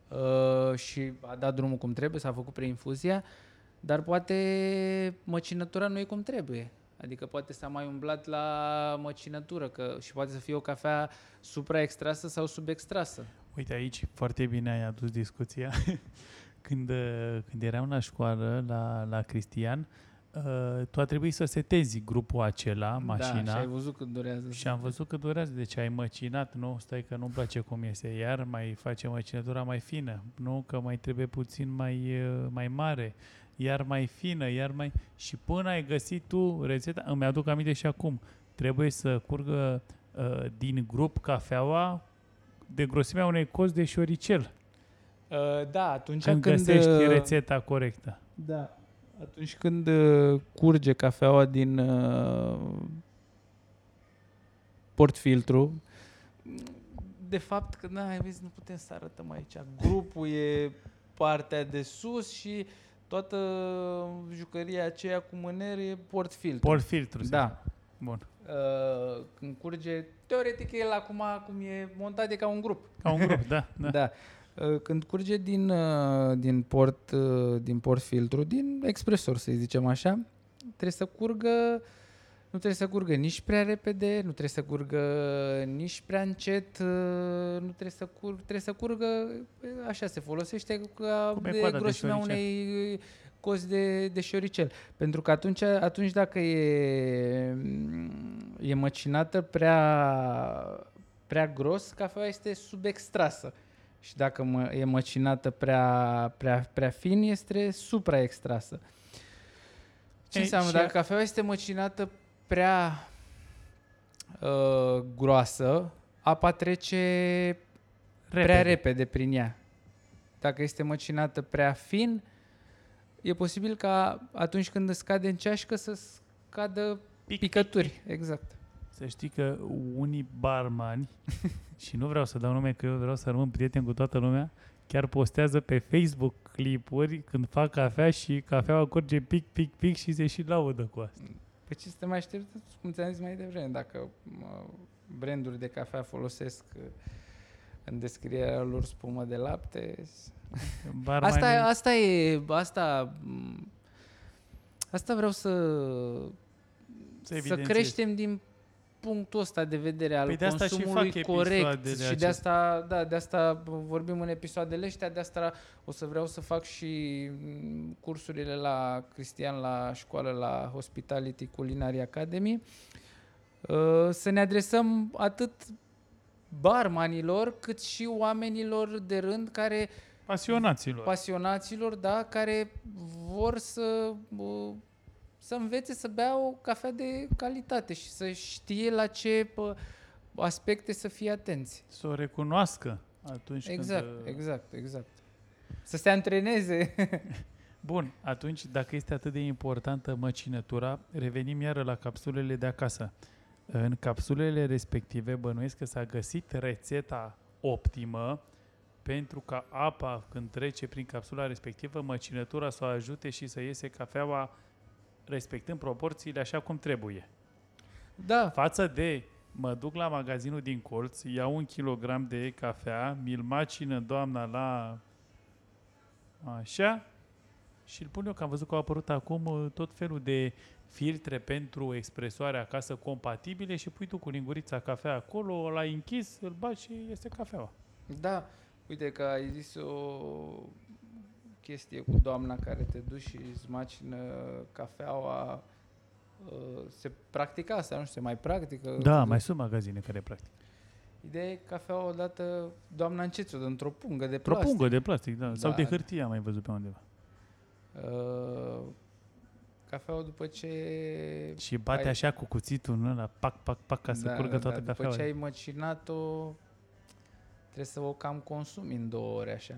uh, și a dat drumul cum trebuie, s-a făcut preinfuzia, dar poate măcinătura nu e cum trebuie. Adică poate s-a mai umblat la măcinătură că, și poate să fie o cafea supraextrasă sau subextrasă. Uite aici, foarte bine ai adus discuția. când, uh, când eram la școală, la, la Cristian, uh, tu a trebuit să setezi grupul acela, mașina. Da, și ai văzut cât durează. Și am văzut că durează, deci ai măcinat, nu, stai că nu-mi place cum iese, iar mai face măcinătura mai fină, nu, că mai trebuie puțin mai, uh, mai mare, iar mai fină, iar mai... Și până ai găsit tu rețeta, îmi aduc aminte și acum, trebuie să curgă uh, din grup cafeaua de grosimea unei cozi de șoricel. Uh, da, atunci Când, când, găsești uh, rețeta corectă. Da. Atunci când uh, curge cafeaua din uh, portfiltru, de fapt, că da, ai vezi, nu putem să arătăm aici. Grupul e partea de sus și toată jucăria aceea cu mâner e portfiltru. Port filtru. se Da. zice. Bun. Uh, când curge, teoretic el acum cum e montat e ca un grup. Ca un grup, da. da. Da. Uh, Când curge din, uh, din port, uh, din port filtru, din expresor, să zicem așa, trebuie să curgă nu trebuie să curgă nici prea repede, nu trebuie să curgă nici prea încet, uh, nu trebuie să curgă, trebuie să curgă, uh, așa se folosește ca Cum e de coada de grosimea șoricel. unei cozi de, de șoricel. Pentru că atunci, atunci dacă e, e măcinată prea, prea gros, cafeaua este subextrasă. Și dacă mă, e măcinată prea, prea, prea fin, este supraextrasă. Ce Ei, înseamnă? și Dacă a- cafeaua este măcinată prea uh, groasă, apa trece Repede. prea repede prin ea. Dacă este măcinată prea fin, e posibil ca atunci când îți scade în ceașcă să scadă Pic, picături. Exact. Să știi că unii barmani, și nu vreau să dau nume că eu vreau să rămân prieten cu toată lumea, chiar postează pe Facebook clipuri când fac cafea și cafeaua curge pic, pic, pic și se și laudă cu asta. Pe ce să te mai aștepți, cum ți-am zis mai devreme, dacă mă, branduri de cafea folosesc uh, în descrierea lor spumă de lapte. Barmanii, Asta, asta e, asta, m, asta vreau să, să evidențiezi. creștem din punctul ăsta de vedere al Păi de asta și consumului fac corect episoadele și de acestea. asta, da, de asta vorbim în episoadele ăștia, de asta o să vreau să fac și m, cursurile la Cristian la școală la Hospitality Culinary Academy. Uh, Să ne adresăm atât barmanilor, cât și oamenilor de rând care Pasionaților. pasionaților, da, care vor să uh, să învețe să bea o cafea de calitate și să știe la ce pă, aspecte să fie atenți. să o recunoască atunci Exact, când... uh, exact, exact. Să se antreneze. Bun, atunci dacă este atât de importantă măcinătura, revenim iară la capsulele de acasă. În capsulele respective bănuiesc că s-a găsit rețeta optimă pentru ca apa când trece prin capsula respectivă, măcinătura să o ajute și să iese cafeaua respectând proporțiile așa cum trebuie. Da, Față de mă duc la magazinul din colț, iau un kilogram de cafea, mi-l macină doamna la așa și îl pun eu, că am văzut că au apărut acum uh, tot felul de filtre pentru expresoare acasă compatibile și pui tu cu lingurița cafea acolo, l-ai închis, îl bagi și este cafeaua. da. Uite că ai zis o chestie cu doamna care te duci și îți macină cafeaua. Uh, Se practica asta, nu știu, se mai practică? Da, mai sunt magazine care practic. Ideea e cafeaua odată, doamna înceți-o într-o pungă de Într-o plastic. pungă de plastic, da. Sau Da, de da. hârtie am mai văzut pe undeva. Uh, cafeaua după ce... Și bate Ai- așa cu cuțitul în ăla, pac, pac, pac, ca să da, curgă da, toată da, După cafeaua. ce ai măcinat-o, trebuie să o cam consumi în două ore așa.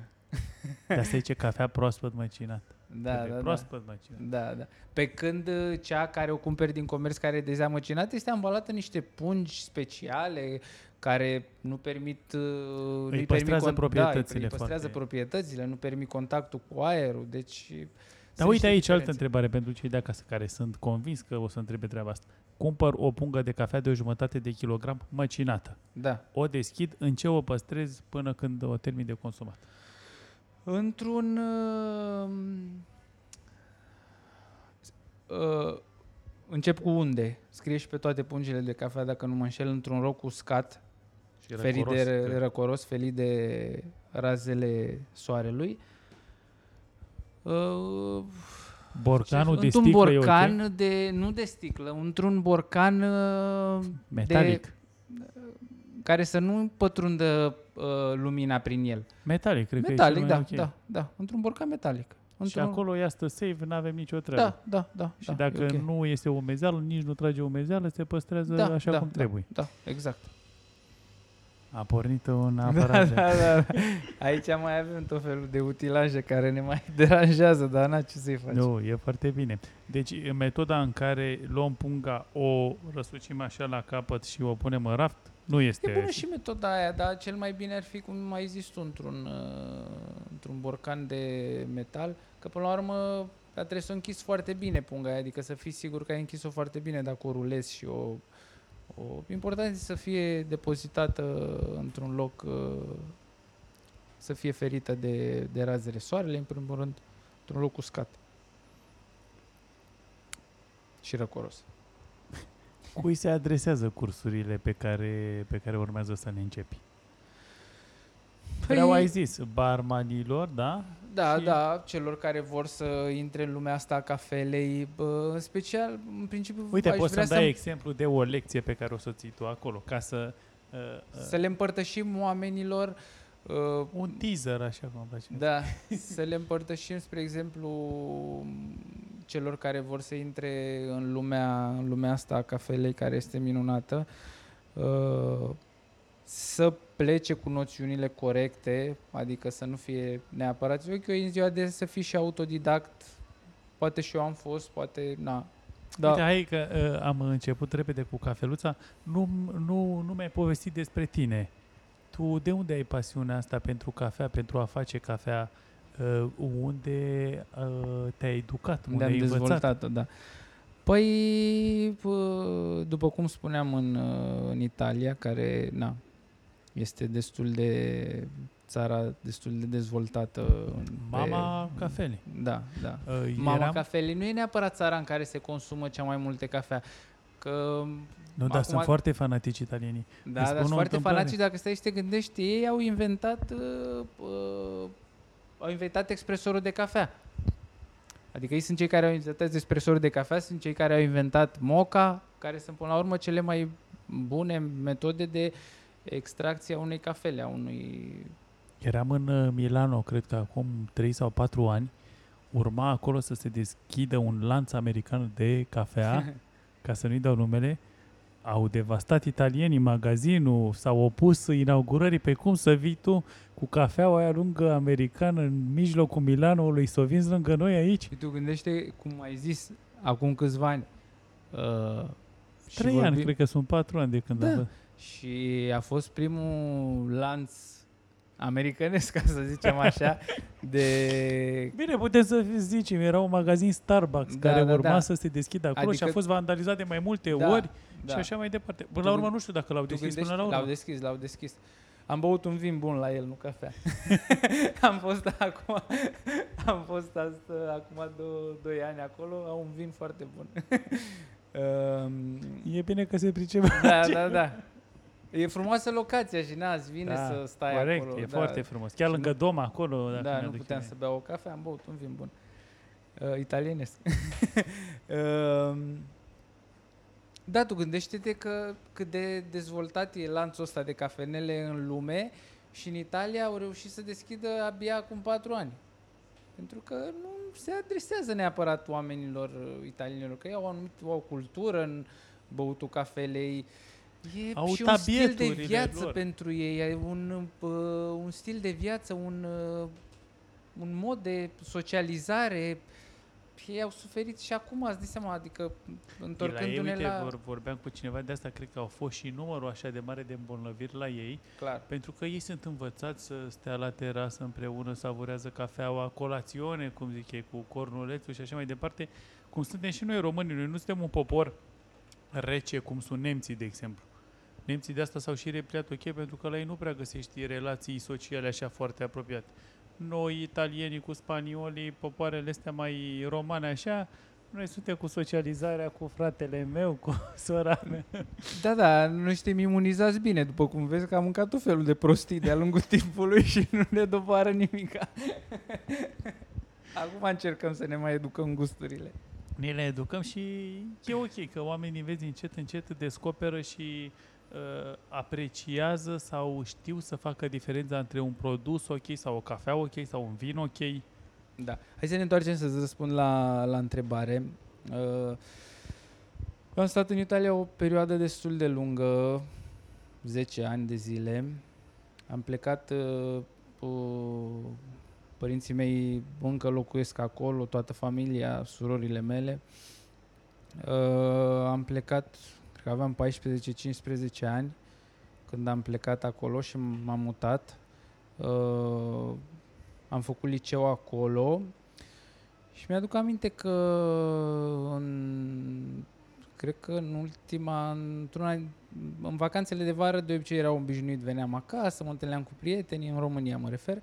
De asta zice cafea proaspăt măcinat. Da, Trebuie da, da. proaspăt măcinat. Da, da. Pe când uh, cea care o cumperi din comerț care e deja măcinată este ambalată în niște pungi speciale care nu permit uh, nu-i permit păstrează con- proprietățile Da, îi păstrează foarte- proprietățile, nu permit contactul cu aerul, deci Dar sunt uite niște aici altă diferențe. întrebare pentru cei de acasă care sunt convins că o să întrebe treaba asta. Cumpăr o pungă de cafea de o jumătate de kilogram măcinată. Da. O deschid, în ce o păstrez până când o termin de consumat? Într-un uh, uh, încep cu unde? Scrie și pe toate pungile de cafea, dacă nu mă înșel, într-un roc uscat, Și ferit răcoros, de cred. răcoros, ferit de razele soarelui. Uh, Borcanul ce- de într-un sticlă e borcan ok? de, nu de sticlă, într-un borcan uh, Metalic. Care să nu pătrundă uh, lumina prin el. Metalic, cred că e metalic, cel da, mai ok. da, da, într-un borcan metalic. Și acolo ia stă safe, nu avem nicio treabă. Da, da, da. Și da, dacă okay. nu este umezeală, nici nu trage umezeală, se păstrează da, așa da, cum da, trebuie. Da, exact. A pornit un Da, aparat. da, da. Aici mai avem tot felul de utilaje care ne mai deranjează, dar n ce să-i faci. Nu, e foarte bine. Deci metoda în care luăm punga, o răsucim așa la capăt și o punem în raft, nu este... E bună și metoda aia, dar cel mai bine ar fi, cum ai zis tu, într-un, uh, într-un borcan de metal, că până la urmă trebuie să o închizi foarte bine punga aia, adică să fii sigur că ai închis-o foarte bine dacă o rulezi și o... o important este să fie depozitată într-un loc, uh, să fie ferită de, de razele soarele, în primul rând, într-un loc uscat. Și răcoros. Cui se adresează cursurile pe care, pe care urmează să le începi? Păi... Vreau ai zis, barmanilor, da? Da, Și- da, celor care vor să intre în lumea asta a cafelei, bă, în special, în principiu, Uite, aș poți vrea să-mi dai să, exemplu de o lecție pe care o să o ții tu acolo, ca să... Uh, uh, să le împărtășim oamenilor, uh, un teaser, așa cum îmi place. da, să le împărtășim, spre exemplu, celor care vor să intre în lumea, în lumea asta a cafelei, care este minunată, uh, să plece cu noțiunile corecte, adică să nu fie neapărat, eu că în ziua de azi să fii și autodidact, poate și eu am fost, poate, na, Da. Uite, hai că uh, am început repede cu cafeluța. Nu, nu, nu mi-ai povestit despre tine. Tu de unde ai pasiunea asta pentru cafea, pentru a face cafea? Uh, unde uh, te-ai educat? Unde, unde am ai învățat? dezvoltat-o, da. Păi, pă, după cum spuneam în, uh, în Italia, care, na, este destul de țara destul de dezvoltată. în- Mama pe, cafelei. Da, da. Uh, Mama eram- cafelei nu e neapărat țara în care se consumă cea mai multe cafea. Că, Nu, dar Acum- sunt foarte fanatici italienii. da, Îți dar spun sunt o foarte întâmplare. fanatici, dacă stai și te gândești, ei au inventat uh, uh, au inventat expresorul de cafea. Adică ei sunt cei care au inventat expresorul de cafea, sunt cei care au inventat moca, care sunt până la urmă cele mai bune metode de extracție a unei cafele, a unui... Eram în uh, Milano, cred că acum 3 sau 4 ani. Urma acolo să se deschidă un lanț american de cafea, ca să nu-i dau numele. Au devastat italienii magazinul, s-au opus inaugurării pe cum să vii tu cu cafeaua aia lungă americană în mijlocul Milanoului, să o vinzi lângă noi aici. Și tu gândește, cum ai zis, acum câțiva ani. Uh, și 3 ani, vorbim- cred că sunt 4 ani de când Da. am văzut. Și a fost primul lanț americanesc, ca să zicem așa, de... Bine, putem să zicem, era un magazin Starbucks Da, care da, urma da. să se deschidă acolo și a Adică- fost vandalizat de mai multe Da, ori da. și așa mai departe. Până Tu la urmă, gând- nu știu dacă l-au Tu deschis gândești, până la urmă. L-au deschis, l-au deschis. Am băut un vin bun la el, nu cafea. am fost acum, am fost asta, acum două, doi ani acolo, am un vin foarte bun. um, E bine că se pricep. da, da, da. E frumoasă locația și na, îți vine Da, să stai Corect, acolo. e da. foarte frumos. Chiar Și lângă nu- dom acolo. Dacă Da, nu mi-aduc puteam bine. să beau o cafea, am băut un vin bun. Uh, italienesc. uh, da, tu gândește-te că cât de dezvoltat e lanțul ăsta de cafenele în lume și în Italia au reușit să deschidă abia acum patru ani. Pentru că nu se adresează neapărat oamenilor uh, italienilor, că ei au, anumit, o cultură în băutul cafelei. E Au și un stil de tabieturile viață lor. pentru ei, e un, uh, un stil de viață, un, uh, un mod de socializare. Ei au suferit și acum, îți dai seama, adică la întorcându-ne ei, uite, la... vor, vorbeam cu cineva de asta, cred că au fost și numărul așa de mare de îmbolnăviri la ei, Clar. pentru că ei sunt învățați să stea la terasă împreună, savurează cafeaua, colațiune, cum zic ei, cu cornulețul și așa mai departe, cum suntem și noi românii, noi nu suntem un popor rece, cum sunt nemții, de exemplu. Nemții de asta s-au și repliat ok, pentru că la ei nu prea găsești relații sociale așa foarte apropiate. Noi, italienii cu spaniolii, popoarele astea mai romane așa, noi suntem cu socializarea cu fratele meu, cu sora mea. Da, da, noi suntem imunizați bine, după cum vezi că am mâncat tot felul de prostii de-a lungul timpului și nu ne doboară nimica. Acum încercăm să ne mai educăm gusturile. Ne le educăm și e ok că oamenii, vezi, încet, încet descoperă și uh, apreciază sau știu să facă diferența între un produs ok sau o cafea ok sau un vin ok. Da. Hai să ne întoarcem să-ți răspund la, la întrebare. Uh, am stat în Italia o perioadă destul de lungă, 10 ani de zile. Am plecat, uh, uh, părinții mei încă locuiesc acolo, toată familia, surorile mele. Uh, am plecat, cred că aveam 14-15 ani când am plecat acolo și m-am mutat. Uh, am făcut liceu acolo și mi-aduc aminte că în, cred că în ultima, într-una, în vacanțele de vară de obicei era obișnuit, veneam acasă, mă întâlneam cu prietenii, în România mă refer.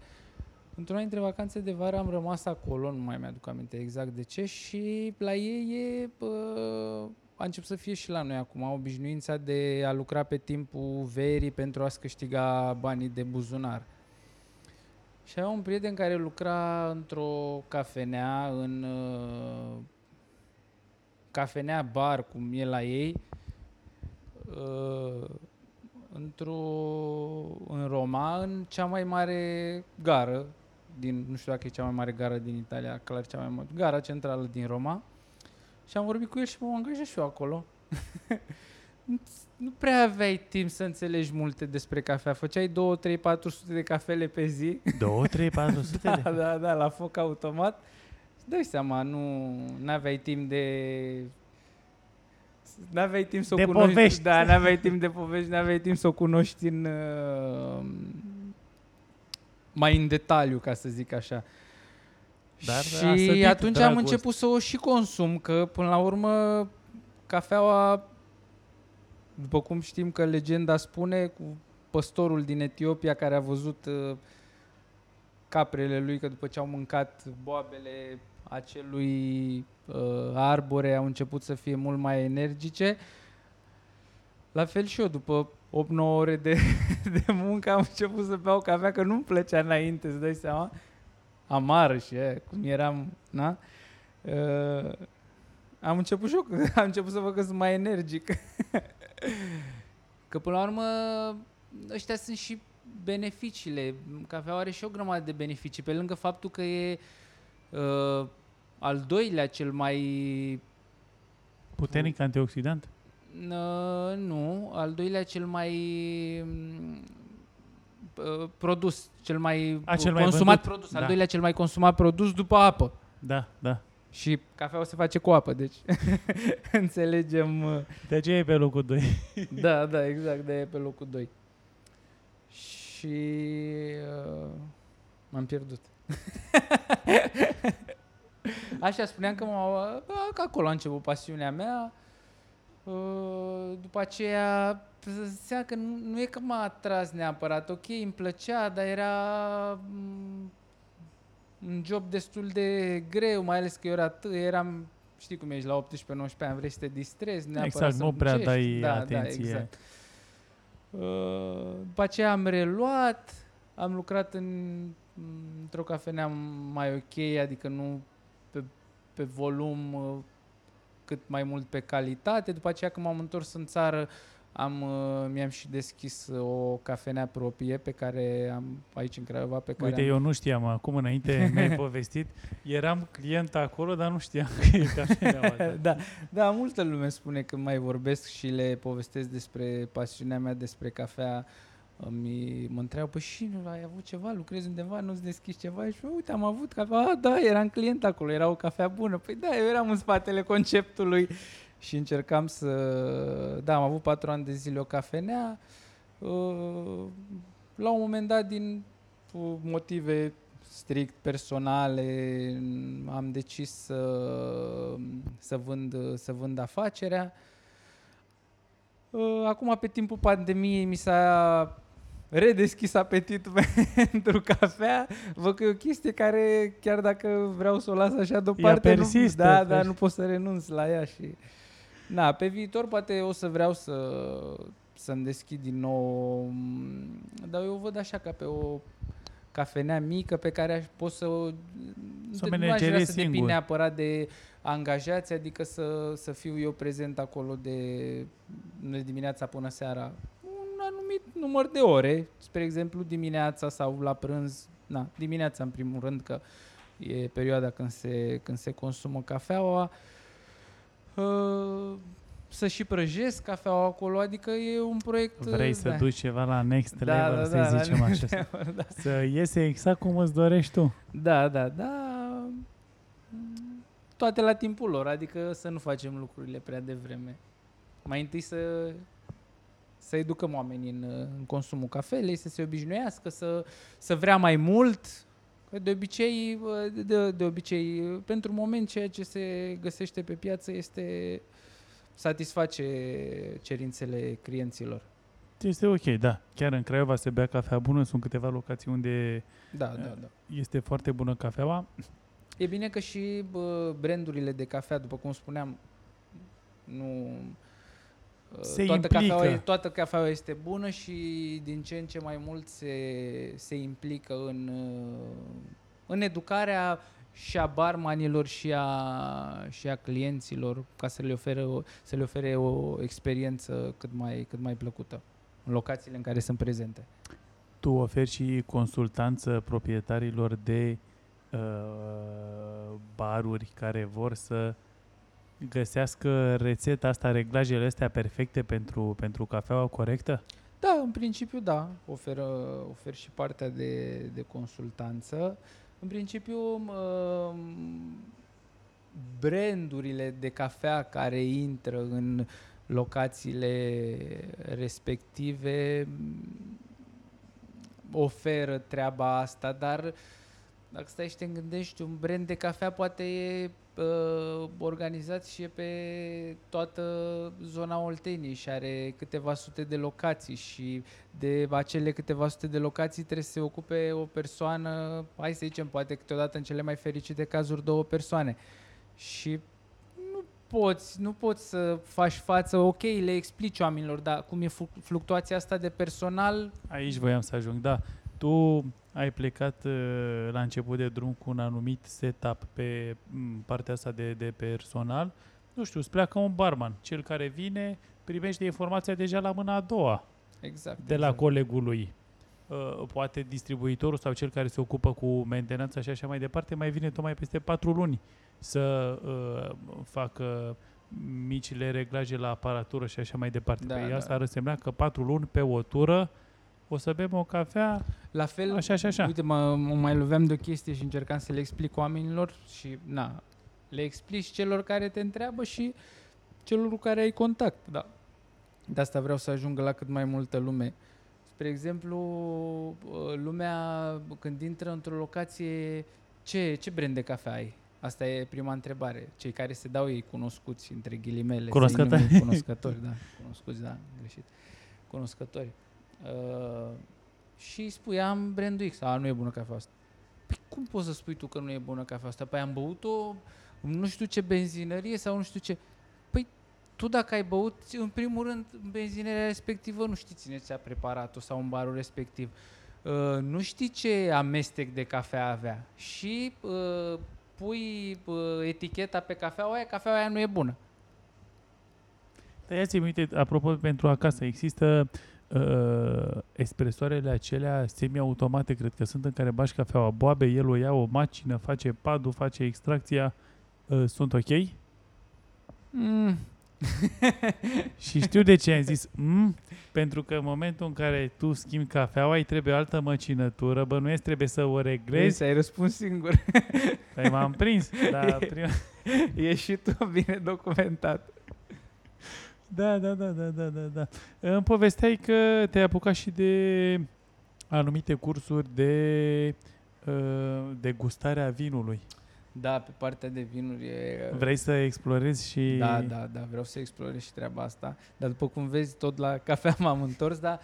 Într-una dintre vacanțe de vară am rămas acolo, nu mai mi-aduc aminte exact de ce, și la ei e, bă, a început să fie și la noi acum obișnuința de a lucra pe timpul verii pentru a-ți câștiga banii de buzunar. Și aveam un prieten care lucra într-o cafenea, în uh, cafenea bar, cum e la ei, uh, într-o, în Roma, în cea mai mare gară din, nu știu dacă e cea mai mare gară din Italia, clar cea mai mare, gara centrală din Roma. Și am vorbit cu el și m-am angajat și eu acolo. nu prea aveai timp să înțelegi multe despre cafea. Făceai 2, 3, 400 de cafele pe zi. 2, 3, 400 da, de da, da, la foc automat. Și dai seama, nu aveai timp de N-aveai timp să de o cunoști. Povești. Da, n-aveai timp de povești, n-aveai timp să o cunoști în, uh, mai în detaliu, ca să zic așa. Dar a și sădit atunci am dragul început să o și consum, că până la urmă cafeaua, după cum știm că legenda spune, cu păstorul din Etiopia care a văzut uh, caprele lui că după ce au mâncat boabele acelui uh, arbore au început să fie mult mai energice. La fel și eu, după 8-9 ore de, de muncă am început să beau cafea, că nu-mi plăcea înainte, îți dai seama? Amară și e, cum eram, na? Uh, am început și eu, am început să văd că sunt mai energic. că până la urmă ăștia sunt și beneficiile. Cafeaua are și o grămadă de beneficii, pe lângă faptul că e uh, al doilea cel mai Puternic antioxidant? Uh, nu, al doilea cel mai uh, produs, cel mai, A, cel mai consumat vândut. produs, Da. al doilea cel mai consumat produs după apă. Da, da. Și cafeaua se face cu apă, deci înțelegem. uh, De aceea e pe locul 2. Da, da, exact, de e pe locul 2. Și uh, m-am pierdut. Așa, spuneam că, m-a, că acolo a început pasiunea mea. Uh, după aceea, seama că nu, nu e că m-a atras neapărat. Ok, îmi plăcea, dar era mm, un job destul de greu, mai ales că eu era, t- eram, știi cum ești, la 18-19 ani, vrei să te distrezi neapărat Exact, să nu prea muncești. dai da, atenție. Da, exact. Uh, după aceea am reluat, am lucrat în, într-o cafenea mai ok, adică nu pe, pe volum uh, cât mai mult pe calitate. După aceea când m-am întors în țară, am, uh, mi-am și deschis uh, o cafenea proprie pe care am aici în Craiova, pe care Uite, am, eu nu știam, acum înainte mi-ai povestit, eram client acolo, dar nu știam că e cafeneaua ta. da, da, multă lume spune când mai vorbesc și le povestesc despre pasiunea mea despre cafea, mi, mă întreabă, păi și nu ai avut ceva, lucrezi undeva, nu-ți deschizi ceva? Și eu, uite, am avut cafea, ah, da, eram client acolo, era o cafea bună. Păi da, eu eram în spatele conceptului și încercam să... Da, am avut patru ani de zile o cafenea. Uh, La un moment dat, din uh, motive strict personale, am decis să, să, vând, să vând afacerea. Uh, Acum, pe timpul pandemiei, mi s-a redeschis apetitul pentru cafea. Văd că e o chestie care, chiar dacă vreau să o las așa deoparte, nu, persistă, da, da, pers- nu pot să renunț la ea și... Na, pe viitor poate o să vreau să, să-mi deschid din nou, m, dar eu o văd așa ca pe o cafenea mică pe care aș, pot să... o- Să nu aș vrea managerezi să depind singur. neapărat de angajați, adică să, să fiu eu prezent acolo de, de dimineața până seara un anumit număr de ore, spre exemplu dimineața sau la prânz, na, dimineața în primul rând că e perioada când se, când se consumă cafeaua. Uh, să și prăjesc cafeaua acolo, adică e un proiect... Vrei să da. duci ceva la next Da, level, da, să-i da, la zicem next așa. level, da. Să iese exact cum îți dorești tu. Da, da, da. Toate la timpul lor, adică să nu facem lucrurile prea devreme. Mai întâi să să educăm oamenii în, în consumul cafelei, să se obișnuiască, să, să vrea mai mult. Că De obicei, de, de obicei, pentru moment, ceea ce se găsește pe piață este satisface cerințele clienților. Este ok, da. Chiar în Craiova se bea cafea bună, sunt câteva locații unde Da, da, da. este foarte bună cafeaua. E bine că și bă, brandurile de cafea, după cum spuneam, nu Se toată implică. cafeaua, e- toată cafeaua este bună și din ce în ce mai mult se, se implică în, uh, în educarea și a barmanilor și a, și a clienților ca să le, ofere o, să le ofere o experiență cât mai, cât mai plăcută în locațiile în care sunt prezente. Tu oferi și consultanță proprietarilor de uh, baruri care vor să găsească rețeta asta, reglajele astea perfecte pentru, pentru cafeaua corectă? Da, în principiu da, oferă, ofer și partea de, de consultanță. În principiu, m- brandurile de cafea care intră în locațiile respective m, oferă treaba asta, dar dacă stai și te gândești, un brand de cafea poate e uh, organizat și e pe toată zona Olteniei și are câteva sute de locații și de acele câteva sute de locații trebuie să se ocupe o persoană, hai să zicem, poate câteodată în cele mai fericite cazuri două persoane. Și nu poți, nu poți să faci față, ok, le explici oamenilor, dar cum e flu- fluctuația asta de personal, Aici voiam să ajung, da. Tu ai plecat uh, la început de drum cu un anumit setup pe m, partea asta de, de personal. Nu știu, îți pleacă un barman, cel care vine, primește informația deja la mâna a doua exact. de la exact. colegul lui. Uh, poate distribuitorul sau cel care se ocupă cu mentenanța și așa mai departe mai vine tocmai peste patru luni să uh, facă micile reglaje la aparatură și așa mai departe. Da, păi da. asta ar însemna că patru luni pe o tură o să bem o cafea La fel, Așa și așa. uite, mă, mă mai loveam de o chestie și încercam să le explic oamenilor și, na, le explici celor care te întreabă și celor cu care ai contact, da. De asta vreau să ajungă la cât mai multă lume. Spre exemplu, uh, lumea când intră într-o locație, ce, ce brand de cafea ai? Asta e prima întrebare. Cei care se dau ei cunoscuți, între ghilimele. să-i Cunoscători. numim Cunoscători, da. Cunoscuți, da, greșit. Cunoscători. Uh, și îi spui, am brandul X. A, nu e bună cafea asta. Păi cum poți să spui tu că nu e bună cafea asta? Păi am băut-o în nu știu ce benzinărie sau nu știu ce. Păi tu dacă ai băut, în primul rând, în benzinăria respectivă, nu știi cine ți-a preparat-o sau în barul respectiv. Uh, nu știi ce amestec de cafea avea. Și uh, pui uh, eticheta pe cafeaua aia, cafeaua aia nu e bună. Dar ia ți uite, apropo, pentru acasă, există uh, espresoarele acelea semi-automate, cred că sunt, în care bași cafeaua boabe, el o ia, o macină, face padul, face extracția, uh, sunt ok? Mm. Și știu de ce am zis mm, pentru că în momentul în care tu schimbi cafeaua, îi trebuie altă măcinătură, bănuiesc trebuie să o reglezi. Vezi, ai răspuns singur. Păi m-am prins. Dar prima... e și tu bine documentat. Da, da, da, da, da, da, da. Îmi povesteai că te-ai apucat și de anumite cursuri de uh, degustarea vinului. Da, pe partea de vinuri e... Vrei să explorezi și... Da, da, da, vreau să explorez și treaba asta. Dar după cum vezi, tot la cafea m-am întors, dar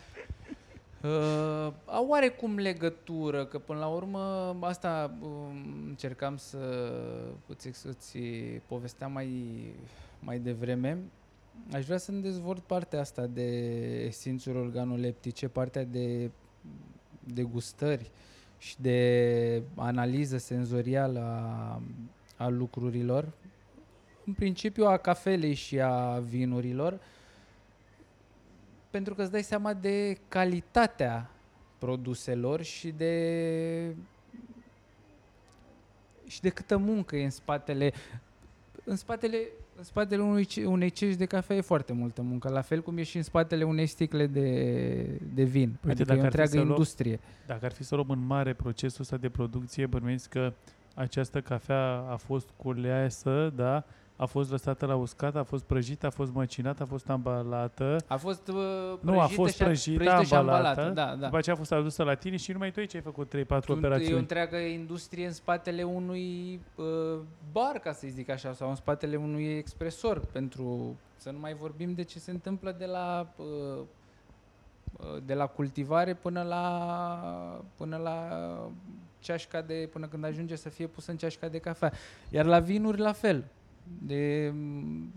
uh, au oarecum legătură, că până la urmă asta um, încercam să îți, să-ți povesteam mai, mai devreme. Aș vrea să-mi dezvolt partea asta de esențuri organoleptice, partea de degustări și de analiză senzorială a, a lucrurilor, în principiu a cafelei și a vinurilor, pentru că îți dai seama de calitatea produselor și de și de câtă muncă e în spatele în spatele, în spatele unui, unei cești de cafea e foarte multă muncă, la fel cum e și în spatele unei sticle de, de vin. Uite, adică dacă e o întreagă industrie. Luăm, dacă ar fi să luăm în mare procesul ăsta de producție, bănuiesc că această cafea a fost culeasă, da, a fost lăsată la uscat, a fost prăjită, a fost măcinată, a fost ambalată. A fost uh, prăjită Nu, a fost prăjită, prăjită și ambalată. ambalată da, da. După aceea a fost adusă la tine și numai tu aici ai făcut 3-4 operațiuni. E o întreagă industrie în spatele unui uh, bar, ca să zic așa, sau în spatele unui expresor, pentru să nu mai vorbim de ce se întâmplă de la uh, uh de la cultivare până la până la ceașca de până când ajunge să fie pusă în ceașca de cafea. Iar la vinuri la fel. De, îmi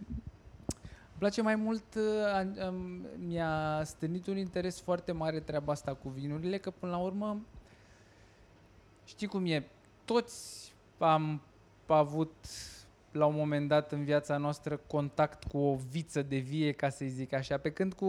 place mai mult, uh, mi-a stârnit un interes foarte mare treaba asta cu vinurile, că până la urmă, știi cum e, toți am avut la un moment dat în viața noastră contact cu o viță de vie, ca să zic așa, pe când cu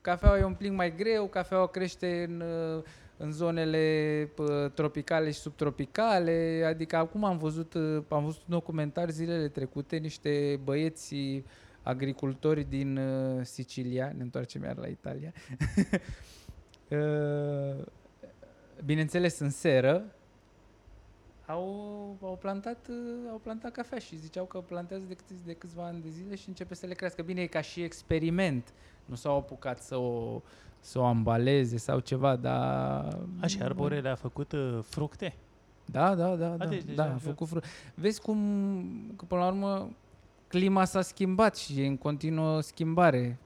cafeaua e un plin mai greu, cafeaua crește în uh, în zonele tropicale și subtropicale, adică acum am văzut, ă, am văzut un documentar zilele trecute, niște băieți agricultori din uh, Sicilia, ne întoarcem iar la Italia, uh, bineînțeles în seră, au, au, plantat, au plantat cafea și ziceau că plantează de, câți, de câțiva ani de zile și începe să le crească. Bine, e ca și experiment. Nu s-au apucat să o, să o ambaleze sau ceva, dar... Așa, arborele a făcut uh, fructe? Da, da, da, da, deci, da, a făcut fructe. Vezi cum, că până la urmă, clima s-a schimbat și e în continuă schimbare.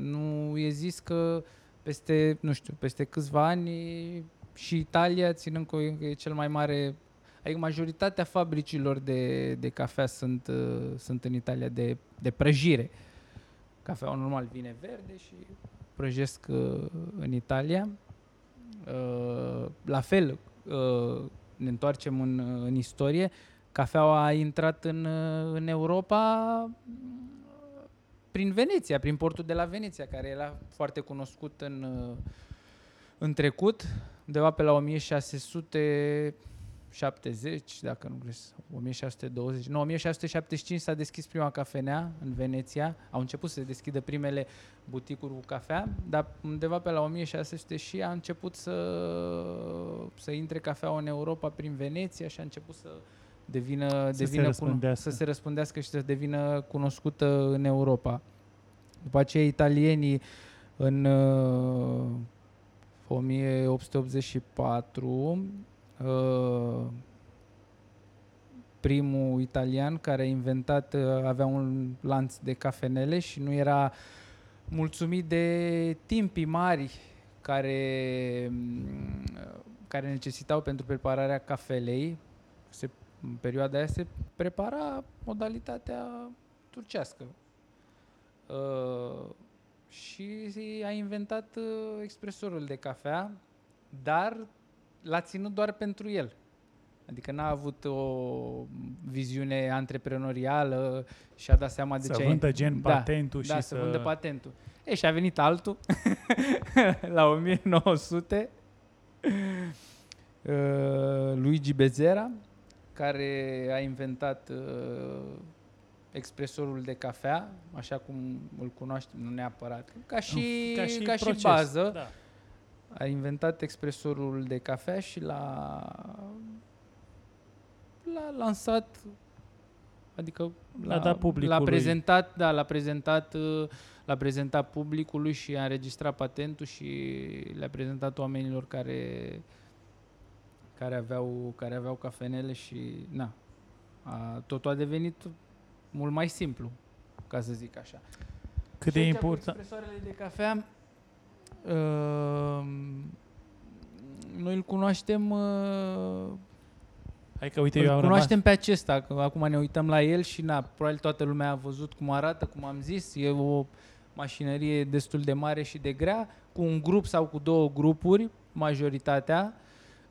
Nu e zis că peste, nu știu, peste câțiva ani și Italia, ținând că e cel mai mare Adică majoritatea fabricilor de, de cafea sunt, uh, sunt în Italia de, de prăjire. Cafeaua normal vine verde și prăjesc uh, în Italia. Uh, la fel, uh, ne întoarcem în, în istorie, cafeaua a intrat în, uh, în Europa prin Veneția, prin portul de la Veneția, care era foarte cunoscut în, uh, în trecut, undeva pe la 1600 70, dacă nu greșesc, 1620, nu, 1675 s-a deschis prima cafenea în Veneția, au început să se deschidă primele buticuri cu cafea, dar undeva pe la 1600 și a început să, să intre cafeaua în Europa prin Veneția și a început să devină, să, devină se cuno- să se răspândească și să devină cunoscută în Europa. După aceea italienii în uh, 1884 Uh, primul italian care a inventat, uh, avea un lanț de cafenele și nu era mulțumit de timpii mari care, mm, care necesitau pentru prepararea cafelei. Se, în perioada aia se prepara modalitatea turcească. Uh, și a inventat uh, expresorul de cafea, dar l-a ținut doar pentru el. Adică n-a avut o viziune antreprenorială și a dat seama de să ce... Să vândă gen da, patentul da, și să... să vândă patentul. E, și a venit altul la 1900, uh, Luigi Bezera, care a inventat uh, expresorul de cafea, așa cum îl cunoaștem, nu neapărat, ca și, ca și, ca și bază. Da a inventat expresorul de cafea și l-a, l-a lansat, adică l-a, l-a dat publicului. L-a prezentat, da, l-a prezentat, l-a prezentat publicului și a înregistrat patentul și le-a prezentat oamenilor care care aveau, care aveau cafenele și na, a, totul a devenit mult mai simplu, ca să zic așa. Cât de important... Expresoarele de cafea Ehm, noi îl cunoaștem uh, Hai că uite, îl eu am cunoaștem rămas... pe acesta, că acum ne uităm la el și na, probabil toată lumea a văzut cum arată, cum am zis, e o mașinărie destul de mare și de grea, cu un grup sau cu două grupuri, majoritatea,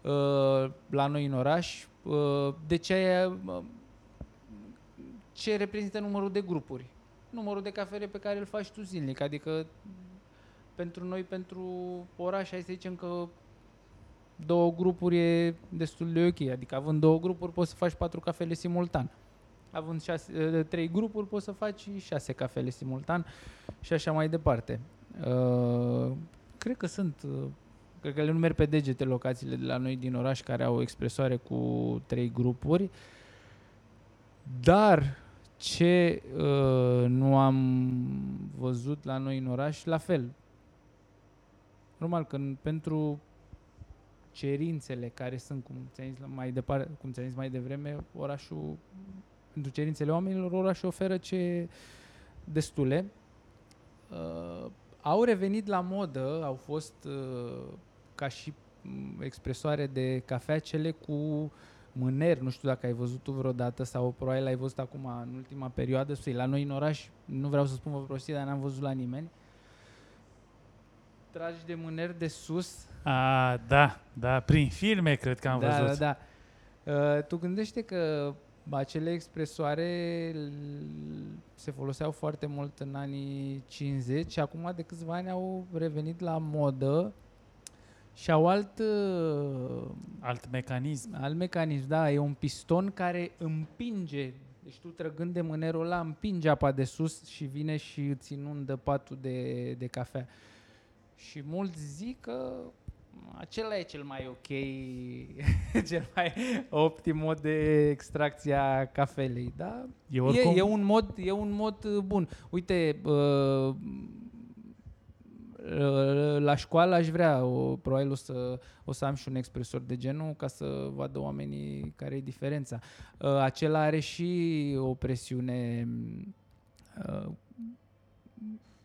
uh, la noi în oraș. Uh, de ce, ce reprezintă numărul de grupuri? Numărul de cafere pe care îl faci tu zilnic, adică pentru noi, pentru oraș, hai să zicem că două grupuri e destul de ok. Adică având două grupuri poți să faci patru cafele simultan. Având șase, uh, trei grupuri poți să faci șase cafele simultan și așa mai departe. Uh, cred că sunt, uh, cred că le numeri pe degete locațiile de la noi din oraș care au expresoare cu trei grupuri. Dar ce uh, nu am văzut la noi în oraș, la fel. Normal că în- pentru cerințele care sunt, cum ți-am zis mai departe, cum ți-am zis mai devreme, orașul, pentru cerințele oamenilor, orașul oferă ce destule. Uh, au revenit la modă, au fost uh, ca și m, expresoare de cafea cele cu mâner, nu știu dacă ai văzut tu vreodată sau probabil ai văzut acum în ultima perioadă, sau la noi în oraș, nu vreau să spun vă prostie, dar n-am văzut la nimeni. Tragi de mâner de sus. A, da, da, prin filme cred că am da, văzut. da, da. Uh, tu gândește că acele expresoare l- se foloseau foarte mult în anii 50 și acum de câțiva ani au revenit la modă și au alt uh, Alt mecanism. Alt mecanism, da, e un piston care împinge, deci tu trăgând de mânerul ăla, împinge apa de sus și vine și îți inundă patul de, de cafea. Și mulți zic că acela e cel mai ok, cel mai optim mod de extracție a cafelei, da? E E, oricum, e, un mod, e un mod uh, bun. Uite, uh, uh, la școală aș vrea, o, probabil o să, o să am și un expresor de genul ca să vadă oamenii care e diferența. Uh, acela are și o presiune uh,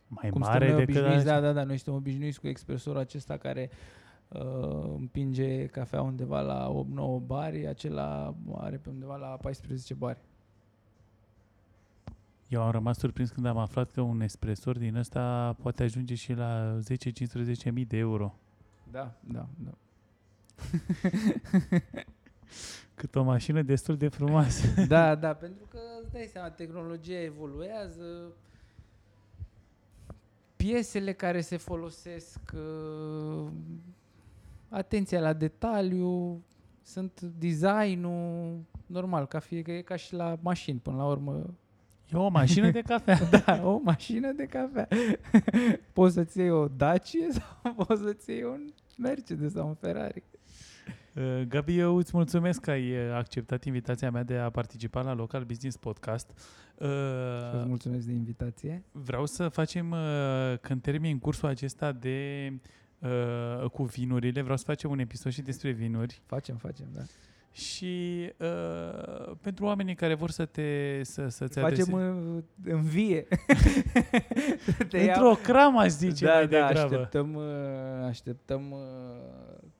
mai cum mare suntem noi decât obișnuiți, alții. da, da, da, noi suntem obișnuiți cu expresorul acesta care uh, împinge cafea undeva la 8-9 bari, acela are pe undeva la 14 bari. Eu am rămas surprins când am aflat că un espresor din ăsta poate ajunge și la 10-15 mii de euro. Da, da, da. Cât o mașină destul de frumoasă. da, da, pentru că îți dai seama, tehnologia evoluează, piesele care se folosesc, uh, atenția la detaliu, sunt designul, normal, ca fie că e ca și la mașini, până la urmă. E o mașină de cafea. Da, o mașină de cafea. poți să-ți iei o Dacia sau poți să-ți iei un Mercedes sau un Ferrari. Uh, Gabi, eu îți mulțumesc că ai uh, acceptat invitația mea de a participa la Local Business Podcast. Uh, Și îți mulțumesc de invitație. Vreau să facem, uh, când termin cursul acesta de uh, cu vinurile, vreau să facem un episod și despre vinuri Facem, facem, da. și uh, pentru oamenii care vor să te să, să-ți Facem adrese- în, în vie. Te într-o cramă aș zice da, mai da, degrabă. așteptăm, uh, așteptăm uh,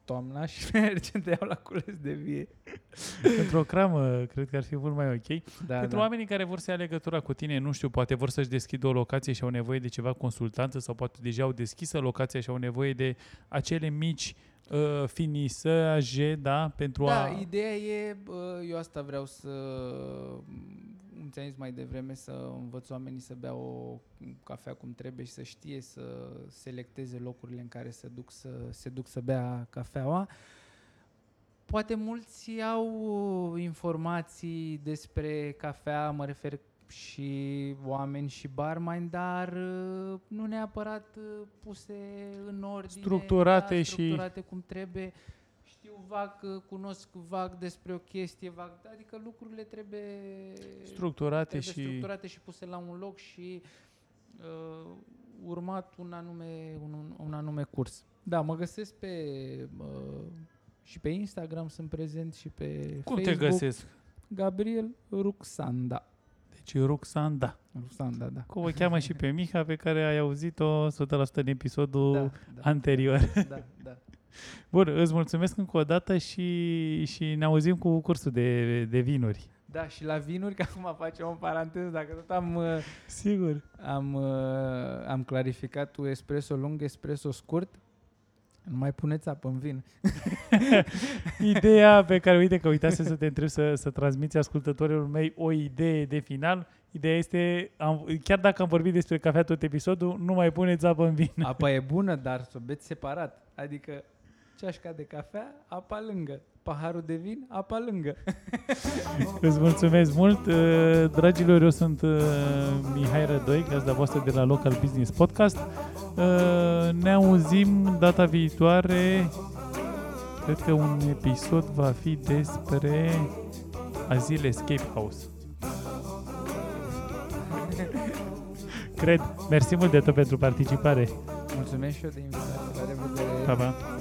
toamna și mergem te iau la cules de vie. Într-o cramă cred că ar fi mult mai ok. Da, Pentru da. oamenii care vor să ia legătura cu tine, nu știu, poate vor să-și deschidă o locație și au nevoie de ceva consultanță sau poate deja au deschisă locația și au nevoie de acele mici uh, finisaje, da, pentru Da, a... ideea e, bă, eu asta vreau să, cum ți-am zis mai devreme, să învăț oamenii să bea o cafea cum trebuie și să știe să selecteze locurile în care se duc să, se duc să bea cafeaua. Poate mulți au uh, informații despre cafea, mă refer și oameni și barmani, dar uh, nu neapărat uh, puse în ordine, Structurate da, și- structurate cum trebuie. Știu vag, uh, cunosc vag despre o chestie, vag, adică lucrurile trebuie structurate trebuie și... structurate și puse la un loc și uh, urmat un anume, un, un anume curs. Da, mă găsesc pe uh, și pe Instagram sunt prezent și pe Cum Facebook. te găsesc? Gabriel Ruxanda. Deci Roxanda. Ruxanda, da. Cum o cheamă și pe Miha, pe care ai auzit-o 100% în episodul Da, da, anterior. da, da. Bun, îți mulțumesc încă o dată și, și ne auzim cu cursul de, de vinuri. Da, și la vinuri, că acum facem o paranteză, dacă tot am, uh, Sigur. am, uh, am clarificat tu espresso lung, espresso scurt, nu mai puneți apă în vin. Ideea pe care, uite că uitase să te întreb să, să transmiți ascultătorilor mei o idee de final. Ideea este, am, chiar dacă am vorbit despre cafea tot episodul, nu mai puneți apă în vin. Apa e bună, dar să o beți separat. Adică ceașca de cafea, apa lângă. Paharul de vin, apa lângă. Îți mulțumesc mult. Uh, Dragilor, eu sunt uh, Mihai Rădoi, gazda voastră de la Local Business Podcast. Uh, Ne auzim data viitoare. Cred că un episod va fi despre Azil Escape House. Cred. Mersi mult de tot pentru participare. Mulțumesc și eu de invitație. La revedere. Pa, pa.